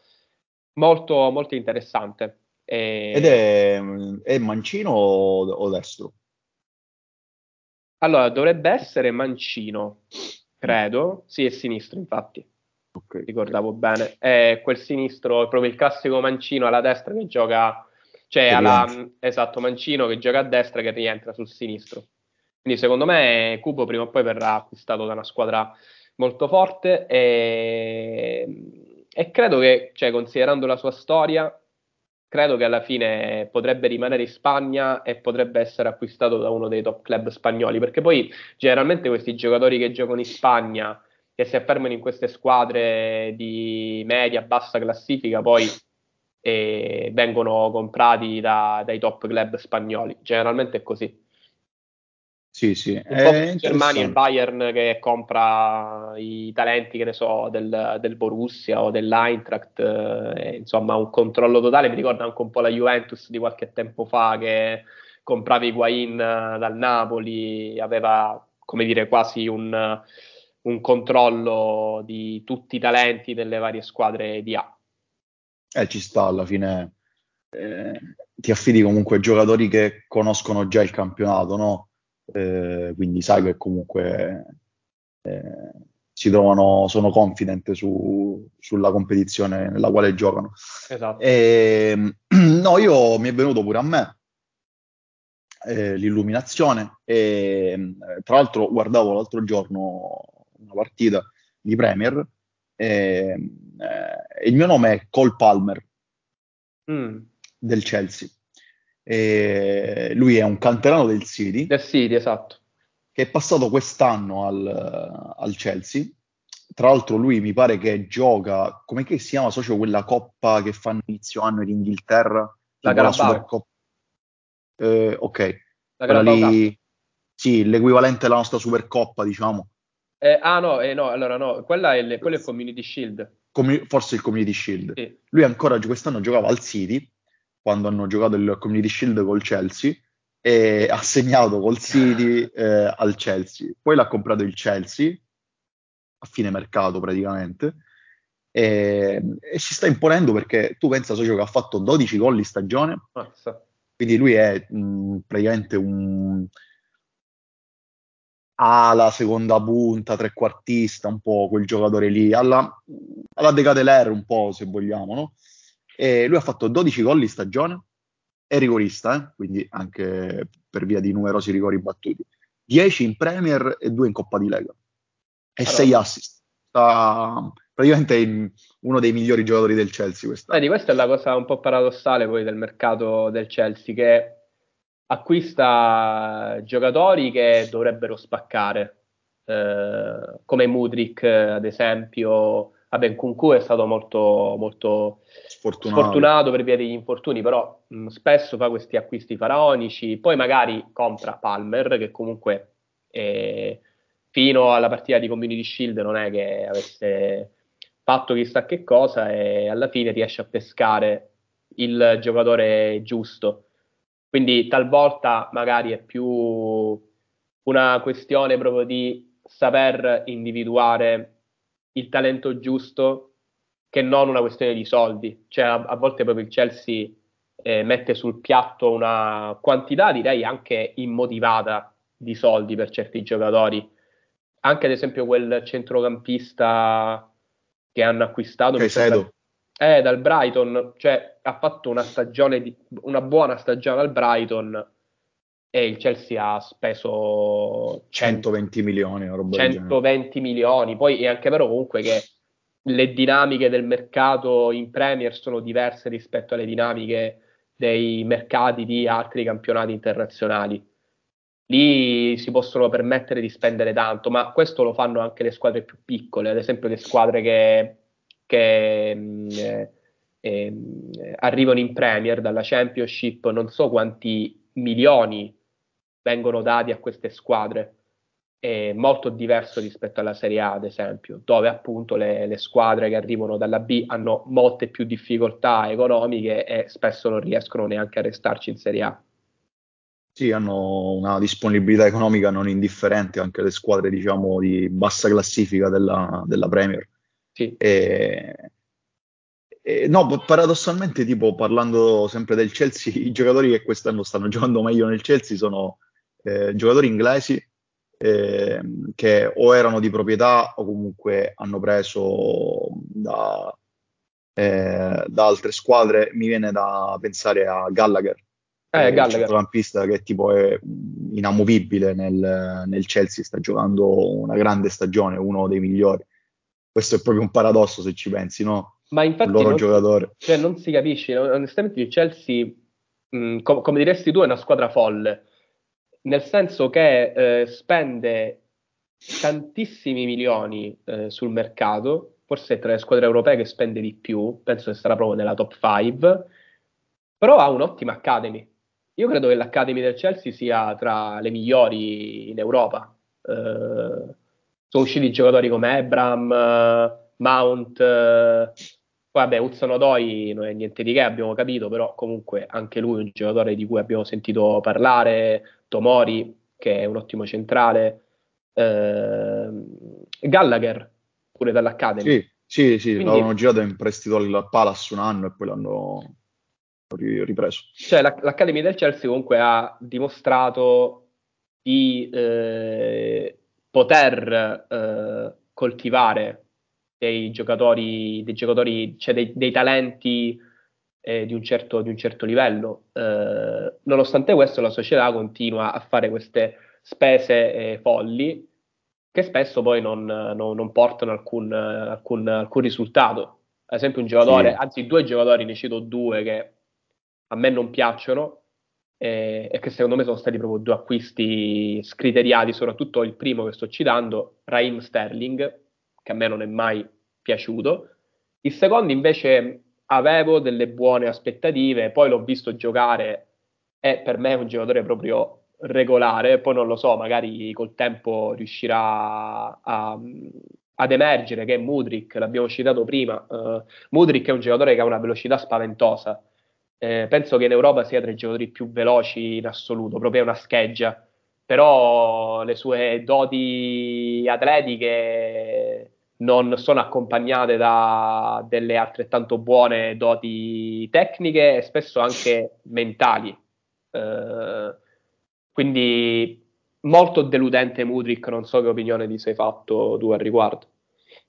molto, molto interessante e... ed è, è mancino o, o destro? Allora, dovrebbe essere mancino, credo. Sì, è sinistro, infatti. Okay. Ricordavo bene. È quel sinistro, è proprio il classico mancino alla destra che gioca, cioè alla, esatto, mancino che gioca a destra che rientra sul sinistro. Quindi secondo me Cubo prima o poi verrà acquistato da una squadra molto forte e, e credo che, cioè, considerando la sua storia, credo che alla fine potrebbe rimanere in Spagna e potrebbe essere acquistato da uno dei top club spagnoli, perché poi generalmente questi giocatori che giocano in Spagna, che si affermano in queste squadre di media, bassa classifica, poi eh, vengono comprati da, dai top club spagnoli. Generalmente è così. Sì, sì. Eh, Germania e Bayern che compra i talenti, che ne so, del, del Borussia o dell'Eintracht, eh, insomma un controllo totale. Mi ricorda anche un po' la Juventus di qualche tempo fa che comprava i Guain dal Napoli, aveva, come dire, quasi un, un controllo di tutti i talenti delle varie squadre di A. Eh, ci sta alla fine. Eh, ti affidi comunque a giocatori che conoscono già il campionato, no? eh, quindi sai che comunque eh, si trovano, sono confident su, sulla competizione nella quale giocano. Esatto. E, ehm, no, io mi è venuto pure a me eh, l'illuminazione e tra l'altro guardavo l'altro giorno una partita di Premier. Eh, eh, il mio nome è Cole Palmer mm. del Chelsea. E lui è un canterano del City. Del City, esatto. Che è passato quest'anno al, al Chelsea. Tra l'altro lui mi pare che gioca, come si chiama socio quella coppa che fanno inizio anno in Inghilterra? La Carabao. Eh, ok. La Carabao lì, sì, l'equivalente della nostra Supercoppa, diciamo. Eh, ah no, eh, no, allora no, quella è, le, quello è il Community Shield. Com- forse il Community Shield. Sì. Lui ancora quest'anno giocava al City, quando hanno giocato il Community Shield col Chelsea, e ha segnato col City eh, al Chelsea. Poi l'ha comprato il Chelsea, a fine mercato praticamente, e, e si sta imponendo perché tu pensa Socio che ha fatto 12 gol in stagione, Mazza. quindi lui è mh, praticamente un ala, seconda punta, trequartista, un po' quel giocatore lì, alla, alla Decadeler un po' se vogliamo, no? E lui ha fatto 12 gol in stagione, è rigorista, eh? quindi anche per via di numerosi rigori battuti, 10 in Premier e 2 in Coppa di Lega e 6 assist. Sta praticamente in uno dei migliori giocatori del Chelsea quest'anno. Vedi, questa è la cosa un po' paradossale poi del mercato del Chelsea, che acquista giocatori che dovrebbero spaccare, eh, come Mudrik ad esempio. Vabbè, Kunku è stato molto, molto sfortunato. sfortunato. per via degli infortuni, però mh, spesso fa questi acquisti faraonici, poi magari compra Palmer, che comunque eh, fino alla partita di Community Shield non è che avesse fatto chissà che cosa e alla fine riesce a pescare il giocatore giusto. Quindi talvolta magari è più una questione proprio di saper individuare il talento giusto che non una questione di soldi. Cioè a, a volte proprio il Chelsea eh, mette sul piatto una quantità, direi anche immotivata, di soldi per certi giocatori. Anche ad esempio quel centrocampista che hanno acquistato. Caicedo. Eh, dal Brighton, cioè ha fatto una stagione, di, una buona stagione al Brighton e il Chelsea ha speso 120 milioni. 120 milioni, poi è anche vero comunque che le dinamiche del mercato in Premier sono diverse rispetto alle dinamiche dei mercati di altri campionati internazionali. Lì si possono permettere di spendere tanto, ma questo lo fanno anche le squadre più piccole, ad esempio le squadre che che mh, eh, eh, arrivano in Premier dalla Championship, non so quanti milioni vengono dati a queste squadre. È molto diverso rispetto alla Serie A, ad esempio, dove appunto le, le squadre che arrivano dalla B hanno molte più difficoltà economiche e spesso non riescono neanche a restarci in Serie A. Sì, hanno una disponibilità economica non indifferente anche le squadre, diciamo, di bassa classifica della, della Premier. Sì. E, e, no, paradossalmente, tipo parlando sempre del Chelsea, i giocatori che quest'anno stanno giocando meglio nel Chelsea sono eh, giocatori inglesi eh, che o erano di proprietà o comunque hanno preso da, eh, da altre squadre. Mi viene da pensare a Gallagher, eh, eh Gallagher. centrocampista che tipo è inamovibile nel, nel Chelsea, sta giocando una grande stagione, uno dei migliori questo è proprio un paradosso se ci pensi, no? Ma infatti il loro non, giocatore. Cioè, non si capisce, onestamente il Chelsea, mh, com- come diresti tu, è una squadra folle, nel senso che eh, spende tantissimi milioni eh, sul mercato, forse è tra le squadre europee che spende di più, penso che sarà proprio nella top 5, però ha un'ottima academy. Io credo che l'academy del Chelsea sia tra le migliori in Europa. Eh, sono usciti giocatori come Ebram, Mount, poi vabbè, Uzzano Doi non è niente di che, abbiamo capito, però comunque anche lui è un giocatore di cui abbiamo sentito parlare, Tomori, che è un ottimo centrale, eh, Gallagher, pure dall'Academy. Sì, sì, sì, Quindi, l'avevano girato in prestito al Palace un anno e poi l'hanno ripreso. Cioè l'Academy del Chelsea comunque ha dimostrato di... Eh, poter eh, coltivare dei giocatori, dei giocatori cioè dei, dei talenti eh, di, un certo, di, un certo, livello. Eh, nonostante questo, la società continua a fare queste spese eh, folli che spesso poi non, non, non portano alcun, alcun, alcun, risultato. Ad esempio un giocatore, sì. anzi due giocatori, ne cito due che a me non piacciono eh, e che secondo me sono stati proprio due acquisti scriteriati, soprattutto il primo che sto citando, Raheem Sterling, che a me non è mai piaciuto. Il secondo invece avevo delle buone aspettative, poi l'ho visto giocare e per me è un giocatore proprio regolare, poi non lo so, magari col tempo riuscirà a, ad emergere che è Mudrik, l'abbiamo citato prima, uh, Mudrik è un giocatore che ha una velocità spaventosa, eh, penso che in Europa sia tra i giocatori più veloci in assoluto, proprio è una scheggia, però le sue doti atletiche non sono accompagnate da delle altrettanto buone doti tecniche e spesso anche mentali. Eh, quindi molto deludente Mudrik, non so che opinione ti sei fatto tu al riguardo.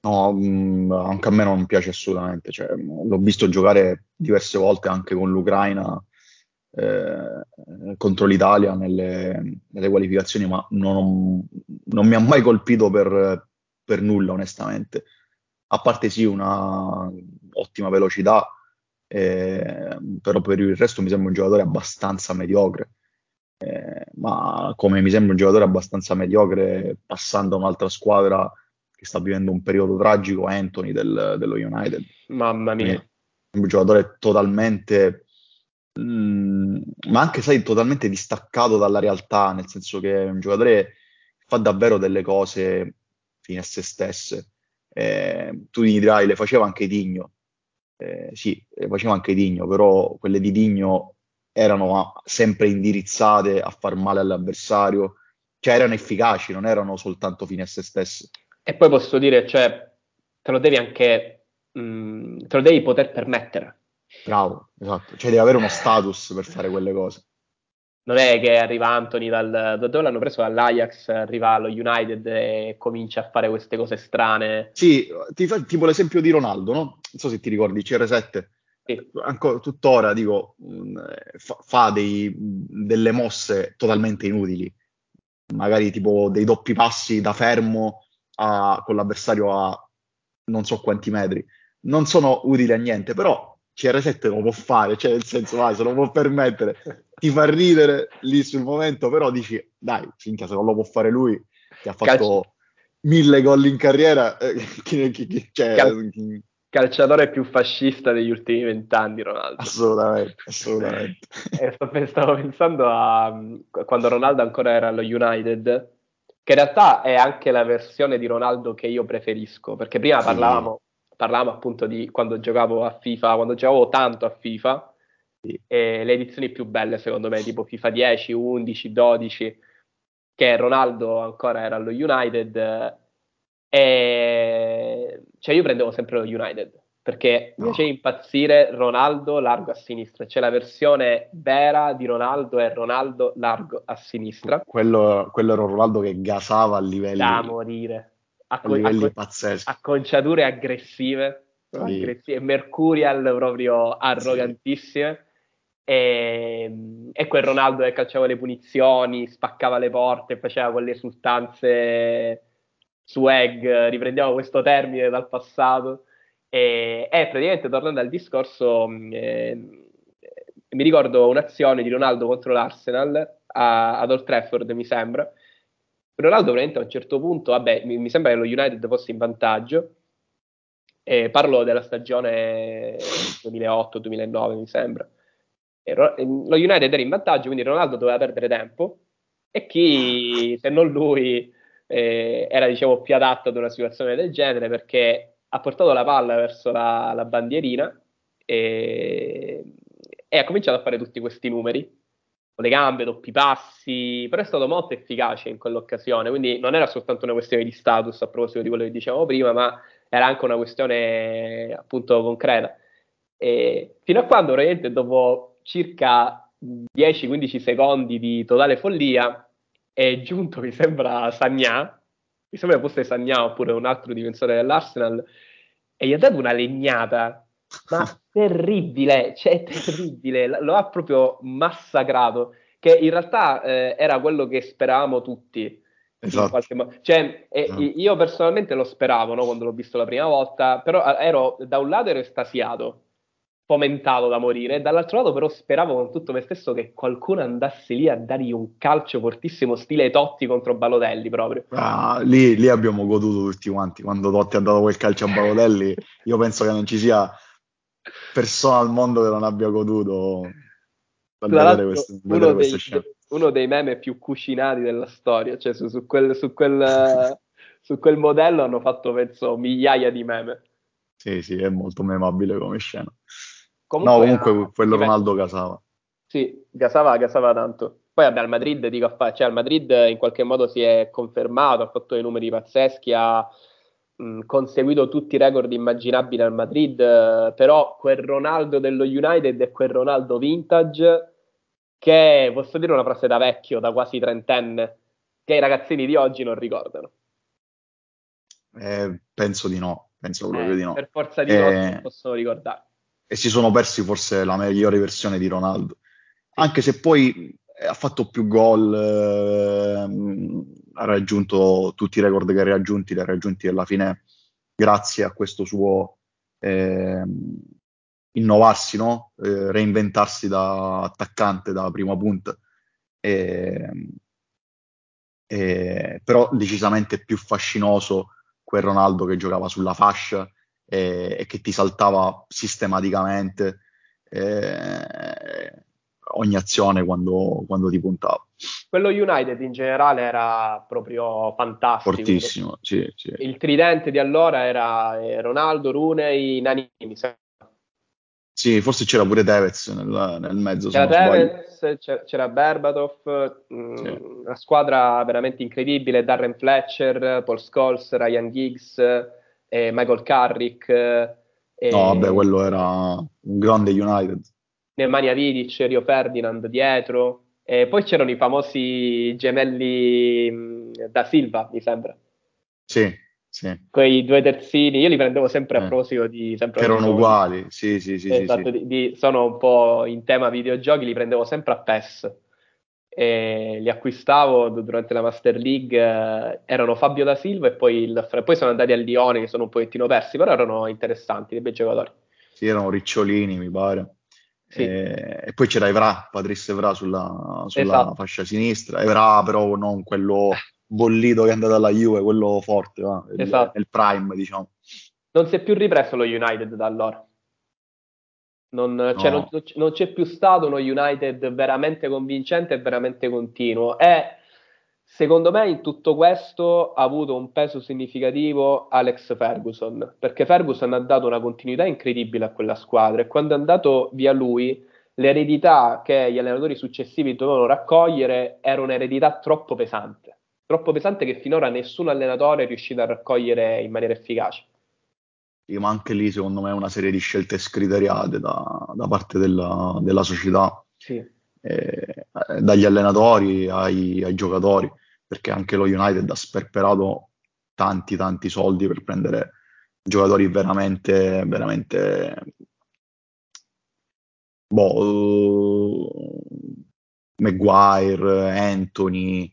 No, mm, anche a me non piace assolutamente. Cioè, l'ho visto giocare diverse volte anche con l'Ucraina eh, contro l'Italia nelle, nelle qualificazioni, ma non, non, mi ha mai colpito per, per, nulla, onestamente. A parte sì, una ottima velocità, eh, però per il resto mi sembra un giocatore abbastanza mediocre. Eh, ma come mi sembra un giocatore abbastanza mediocre, passando a un'altra squadra che sta vivendo un periodo tragico, Anthony del, dello United. Mamma mia. Un giocatore totalmente, mh, mm, ma anche, sai, totalmente distaccato dalla realtà, nel senso che è un giocatore che fa davvero delle cose fine a se stesse. Eh, tu dirai, le faceva anche Digno. Eh, sì, le faceva anche Digno, però quelle di Digno erano sempre indirizzate a far male all'avversario, cioè erano efficaci, non erano soltanto fine a se stesse. E poi posso dire, cioè, te lo devi anche, mh, mm, te lo devi poter permettere. Bravo, esatto. Cioè devi avere uno status per fare quelle cose. Non è che arriva Anthony dal, da dove l'hanno preso dall'Ajax, arriva allo United e comincia a fare queste cose strane. Sì, ti fa, tipo l'esempio di Ronaldo, no? Non so se ti ricordi, CR7. Sì. Ancora tuttora, dico, fa, fa dei, delle mosse totalmente inutili. Magari tipo dei doppi passi da fermo a, con l'avversario a non so quanti metri, non sono utili a niente, però CR7 lo può fare, cioè nel senso, vai, se lo può permettere, ti fa ridere lì sul momento, però dici, dai, finché se non lo può fare lui, che ha fatto Calci- mille gol in carriera, eh, chi, chi, chi, cioè, Cal- calciatore più fascista degli ultimi vent'anni, Ronaldo. Assolutamente, assolutamente. stavo pensando a quando Ronaldo ancora era allo United, che in realtà è anche la versione di Ronaldo che io preferisco, perché prima sì. parlavamo, parlavamo, appunto di quando giocavo a FIFA, quando giocavo tanto a FIFA, sì. e le edizioni più belle secondo me, tipo FIFA 10, 11, 12, che Ronaldo ancora era allo United, e cioè io prendevo sempre lo United, perché no. piace impazzire Ronaldo largo a sinistra. C'è la versione vera di Ronaldo è Ronaldo largo a sinistra. Quello, quello era un Ronaldo che gasava a livelli, da morire. A, a livelli a, pazzeschi. Acconciature aggressive, sì. aggressive, Mercurial proprio arrogantissime. E, e, quel Ronaldo che calciava le punizioni, spaccava le porte, faceva quelle esultanze swag, riprendiamo questo termine dal passato e, e praticamente tornando al discorso, mm, eh, mi ricordo un'azione di Ronaldo contro l'Arsenal a, ad Old Trafford, mi sembra. Ronaldo veramente a un certo punto, vabbè, mi, mi sembra che lo United fosse in vantaggio. E parlo della stagione 2008-2009, mi sembra. Ro- lo United era in vantaggio, quindi Ronaldo doveva perdere tempo. E chi, se non lui, eh, era diciamo più adatto ad una situazione del genere perché ha portato la palla verso la, la bandierina e, e, ha cominciato a fare tutti questi numeri con le gambe, doppi passi, però è stato molto efficace in quell'occasione, quindi non era soltanto una questione di status a proposito di quello che dicevamo prima, ma era anche una questione appunto concreta. E fino a quando veramente dopo circa 10-15 secondi di totale follia è giunto, mi sembra, Sagnà, mi sembra fosse Sagnà oppure un altro difensore dell'Arsenal, e gli ha dato una legnata, ma terribile, cioè terribile, lo ha proprio massacrato, che in realtà eh, era quello che speravamo tutti, Esatto. Cioè, esatto. io personalmente lo speravo no, quando l'ho visto la prima volta, però ero da un lato ero estasiato, fomentato da morire, e dall'altro lato però speravo con tutto me stesso che qualcuno andasse lì a dargli un calcio fortissimo, stile Totti contro Balotelli proprio. Ah, lì, lì, abbiamo goduto tutti quanti, quando Totti ha dato quel calcio a Balotelli, io penso che non ci sia persona al mondo che non abbia goduto vedere queste, vedere queste scene uno dei meme più cucinati della storia, cioè su, su, quel, su, quel, su quel, modello hanno fatto penso migliaia di meme. Sì, sì, è molto memabile come scena. Comunque, no, comunque era, quello Ronaldo gasava. Sì, gasava, gasava tanto. Poi vabbè, al Madrid, dico, cioè al Madrid in qualche modo si è confermato, ha fatto dei numeri pazzeschi, ha mh, conseguito tutti i record immaginabili al Madrid, eh, però quel Ronaldo dello United è quel Ronaldo vintage che posso dire una frase da vecchio, da quasi trentenne, che i ragazzini di oggi non ricordano. Eh, penso di no, penso proprio eh, di no. Per forza di cose non possono ricordare. E si sono persi forse la migliore versione di Ronaldo. Anche se poi eh, ha fatto più gol, eh, ha raggiunto tutti i record che ha raggiunti, li ha raggiunti alla fine grazie a questo suo eh, innovarsi, no? eh, reinventarsi da attaccante, da prima punta. E, e, però decisamente più fascinoso quel Ronaldo che giocava sulla fascia e, e che ti saltava sistematicamente eh, ogni azione quando, quando, ti puntava. Quello United in generale era proprio fantastico. Fortissimo, sì, sì. Il tridente di allora era eh, Ronaldo, Rune e Nanini, sì, forse c'era pure Tevez nel, nel mezzo. C'era Tevez, c'era, c'era Berbatov, mh, sì. una squadra veramente incredibile, Darren Fletcher, Paul Scholes, Ryan Giggs, eh, Michael Carrick. Eh, no, vabbè, quello era un grande United. Nemanja Vidic, Rio Ferdinand dietro. E poi c'erano i famosi gemelli mh, da Silva, mi sembra. Sì, sì. quei due terzini, io li prendevo sempre a eh. proposito di... Sempre che erano uguali, sì, sì, sì. Esatto, sì, di, di, sono un po' in tema videogiochi, li prendevo sempre a PES. E li acquistavo durante la Master League, eh, erano Fabio da Silva e poi, il, poi sono andati al Lione che sono un pochettino persi, però erano interessanti, dei bei giocatori. Sì, erano ricciolini, mi pare. Sì. E, e, poi c'era Evra, Patrice Evra sulla, sulla esatto. fascia sinistra. Evra però non quello bollito che è andato alla Juve, quello forte, va? Il, esatto. nel prime, diciamo. Non si è più ripreso lo United da allora. Non, cioè, no. non, non, c'è più stato uno United veramente convincente e veramente continuo. E secondo me in tutto questo ha avuto un peso significativo Alex Ferguson, perché Ferguson ha dato una continuità incredibile a quella squadra e quando è andato via lui, l'eredità che gli allenatori successivi dovevano raccogliere era un'eredità troppo pesante troppo pesante che finora nessun allenatore è riuscito a raccogliere in maniera efficace. Ma anche lì secondo me è una serie di scelte scriteriate da, da parte della, della società, sì. eh, dagli allenatori ai, ai, giocatori, perché anche lo United ha sperperato tanti tanti soldi per prendere giocatori veramente, veramente boh, uh, Maguire, Anthony,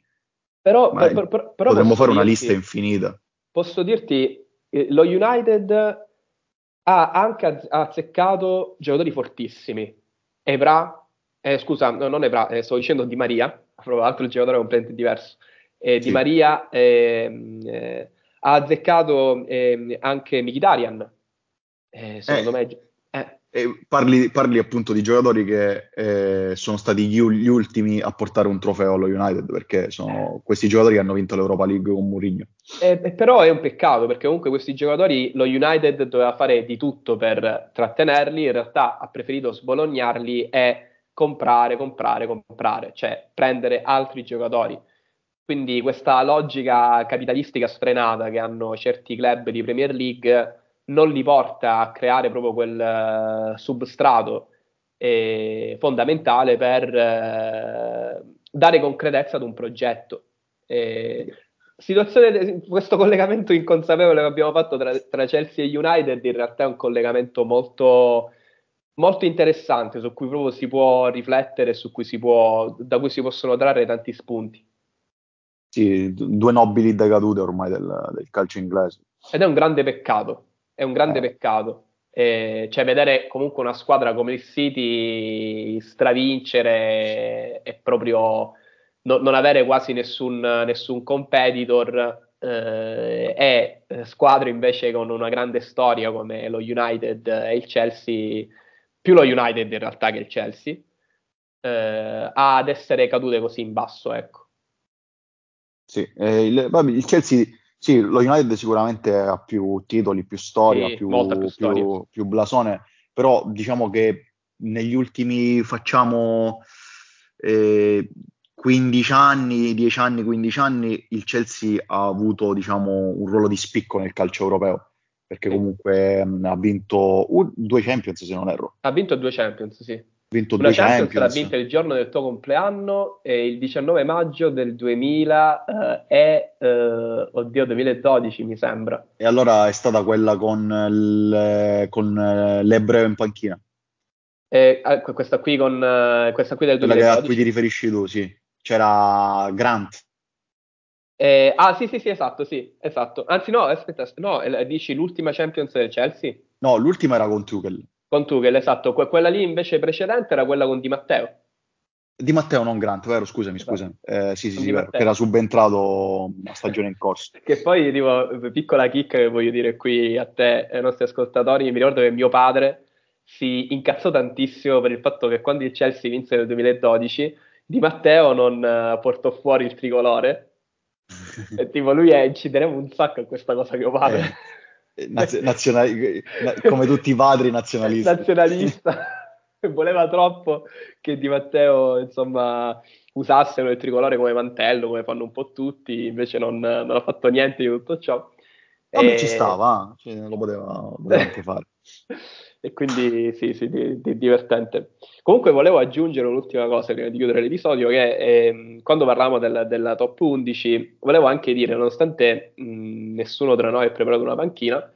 però, per, per, per, però potremmo fare dirti, una lista infinita. Posso dirti, eh, lo United ha anche azzeccato giocatori fortissimi. Evra, eh, scusa, no, non Evra, eh, sto dicendo Di Maria, tra l'altro il giocatore è completamente diverso. Eh, sì. Di Maria ehm, eh, ha azzeccato ehm, anche Mkhitaryan. Eh, secondo me parli, parli, appunto di giocatori che eh, sono stati gli, gli, ultimi a portare un trofeo allo United perché sono questi giocatori che hanno vinto l'Europa League con Mourinho. Eh, però è un peccato perché comunque questi giocatori lo United doveva fare di tutto per trattenerli, in realtà ha preferito sbolognarli e comprare, comprare, comprare, cioè prendere altri giocatori. Quindi questa logica capitalistica sfrenata che hanno certi club di Premier League non li porta a creare proprio quel uh, substrato eh, fondamentale per uh, dare concretezza ad un progetto. Eh, situazione, questo collegamento inconsapevole che abbiamo fatto tra, tra, Chelsea e United in realtà è un collegamento molto, molto interessante su cui proprio si può riflettere, su cui si può, da cui si possono trarre tanti spunti. Sì, due nobili decadute ormai del, del calcio inglese. Ed è un grande peccato, è un grande eh. peccato. Eh, cioè vedere comunque una squadra come il City stravincere e proprio no, non avere quasi nessun, nessun competitor eh, e eh, squadre invece con una grande storia come lo United e il Chelsea, più lo United in realtà che il Chelsea, eh, ad essere cadute così in basso, ecco. Sì, eh, il, il Chelsea sì, lo United sicuramente ha più titoli, più storia, sì, più, più, storia. Più, più, blasone, però diciamo che negli ultimi facciamo eh, 15 anni, 10 anni, 15 anni, il Chelsea ha avuto diciamo, un ruolo di spicco nel calcio europeo, perché comunque mh, ha vinto uh, due Champions se non erro. Ha vinto due Champions, sì vinto Una due Champions, Champions. l'ha vinta il giorno del tuo compleanno e il 19 maggio del 2000 eh, e eh, oddio 2012 mi sembra. E allora è stata quella con, le, con eh, l'Ebreo in panchina. Eh, questa qui con eh, questa qui del 2012 quella a cui ti riferisci tu sì. C'era Grant. Eh, ah sì sì sì esatto sì esatto. Anzi no aspetta no dici l'ultima Champions del Chelsea? No l'ultima era con Tuchel con Tuchel, esatto. Que- quella lì invece precedente era quella con Di Matteo. Di Matteo, non Grant, vero? Scusami, esatto. scusami. Eh, sì, sì, sì, vero, che era subentrato a stagione in corso. che poi, tipo, piccola chicca che voglio dire qui a te e ai nostri ascoltatori, mi ricordo che mio padre si incazzò tantissimo per il fatto che quando il Chelsea vinse nel 2012, Di Matteo non uh, portò fuori il tricolore. e tipo, lui è, ci tenevo un sacco a questa cosa mio padre. Naz- nazionali- come tutti i padri nazionalisti. Nazionalista. Voleva troppo che Di Matteo, insomma, usassero il tricolore come mantello, come fanno un po' tutti, invece non, non ha fatto niente di tutto ciò. Vabbè, e... ci stava, cioè, lo poteva, poteva anche fare. e quindi sì, sì, di, di, divertente. Comunque volevo aggiungere un'ultima cosa prima di chiudere l'episodio, che eh, quando parlavamo del, della top 11, volevo anche dire, nonostante mh, nessuno tra noi ha preparato una panchina,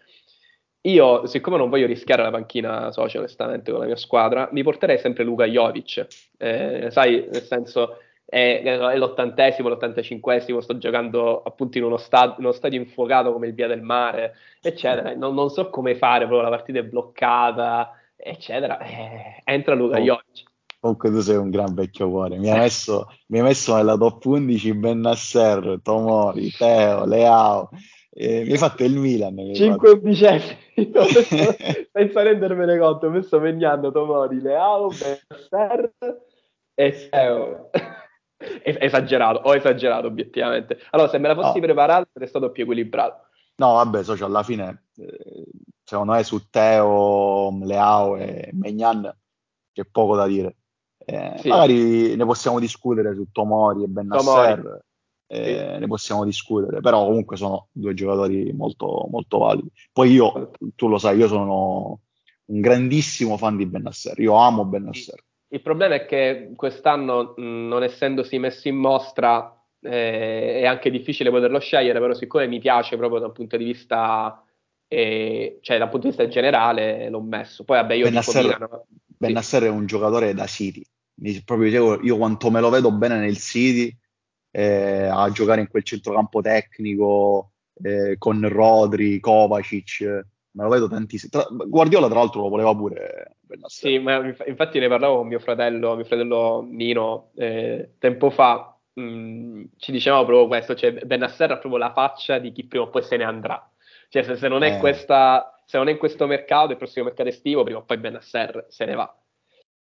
io, siccome non voglio rischiare la panchina socio, onestamente, con la mia squadra, mi porterei sempre Luca Jovic. Eh, sai, nel senso, è, è, l'ottantesimo, l'ottantacinquesimo, sto giocando appunto in uno, sta- uno, stadio infuocato come il Via del Mare, eccetera. Non, non so come fare, proprio la partita è bloccata, eccetera. Eh, entra Luca oh. Jovic. Comunque tu sei un gran vecchio cuore, mi hai messo, mi hai messo nella top 11 Bennasser, Tomori, Teo, Leao, eh, mi hai fatto il Milan. 5 undicesimi, senza rendermene conto, ho messo Megnano, Tomori, Leao, Bennasser e Teo. Esagerato, ho esagerato obiettivamente. Allora, se me la fossi no. preparata, sarebbe stato più equilibrato. No, vabbè, socio, alla fine, eh, secondo me su Teo, Leao e Megnan c'è poco da dire. Eh, sì. Magari ne possiamo discutere su Tomori e Bennasser, eh, sì. ne possiamo discutere, però comunque sono due giocatori molto, molto validi. Poi io, tu lo sai, io sono un grandissimo fan di Bennasser, io amo Bennasser. Sì. Il problema è che quest'anno, mh, non essendosi messo in mostra, eh, è anche difficile poterlo scegliere, però siccome mi piace proprio da un punto di vista, eh, cioè dal punto di vista generale, l'ho messo. Poi vabbè, io Benasser, Milano, Benasser sì. è un giocatore da City. proprio io, io quanto me lo vedo bene nel City, eh, a giocare in quel centrocampo tecnico eh, con Rodri, Kovacic me lo vedo tantissimo. Tra, Guardiola, tra l'altro, lo voleva pure. Sì, ma infatti ne parlavo con mio fratello, mio fratello Nino, eh, tempo fa. Mh, mm, ci dicevamo proprio questo: cioè Benasser ha proprio la faccia di chi prima o poi se ne andrà. Cioè, se, se non è eh. questa, se non è in questo mercato, il prossimo mercato estivo, prima o poi Benasser se ne va.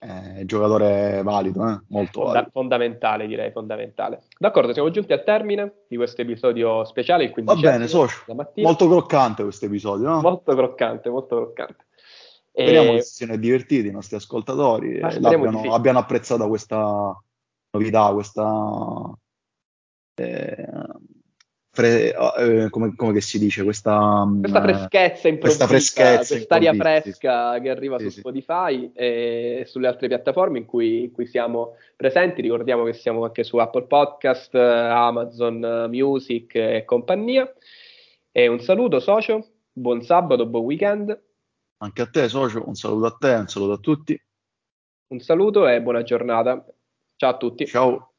Eh, giocatore valido, eh? molto Fonda- valido. Fondamentale, direi, fondamentale. D'accordo, siamo giunti al termine di questo episodio speciale, il 15 Va bene, socio. Molto croccante questo episodio, no? Molto croccante, molto croccante. Speriamo e... che si siano divertiti i nostri ascoltatori e abbiano, sì. abbiano apprezzato questa novità, questa... Eh, fre- eh, come, come si dice, questa, mm, questa freschezza improvvisa, questa freschezza quest'aria fresca sì. che arriva sì, su Spotify e sulle altre piattaforme in cui, in cui, siamo presenti. Ricordiamo che siamo anche su Apple Podcast, Amazon Music e compagnia. E un saluto, socio, buon sabato, buon weekend. Anche a te, socio, un saluto a te, un saluto a tutti. Un saluto e buona giornata. Ciao a tutti. Ciao.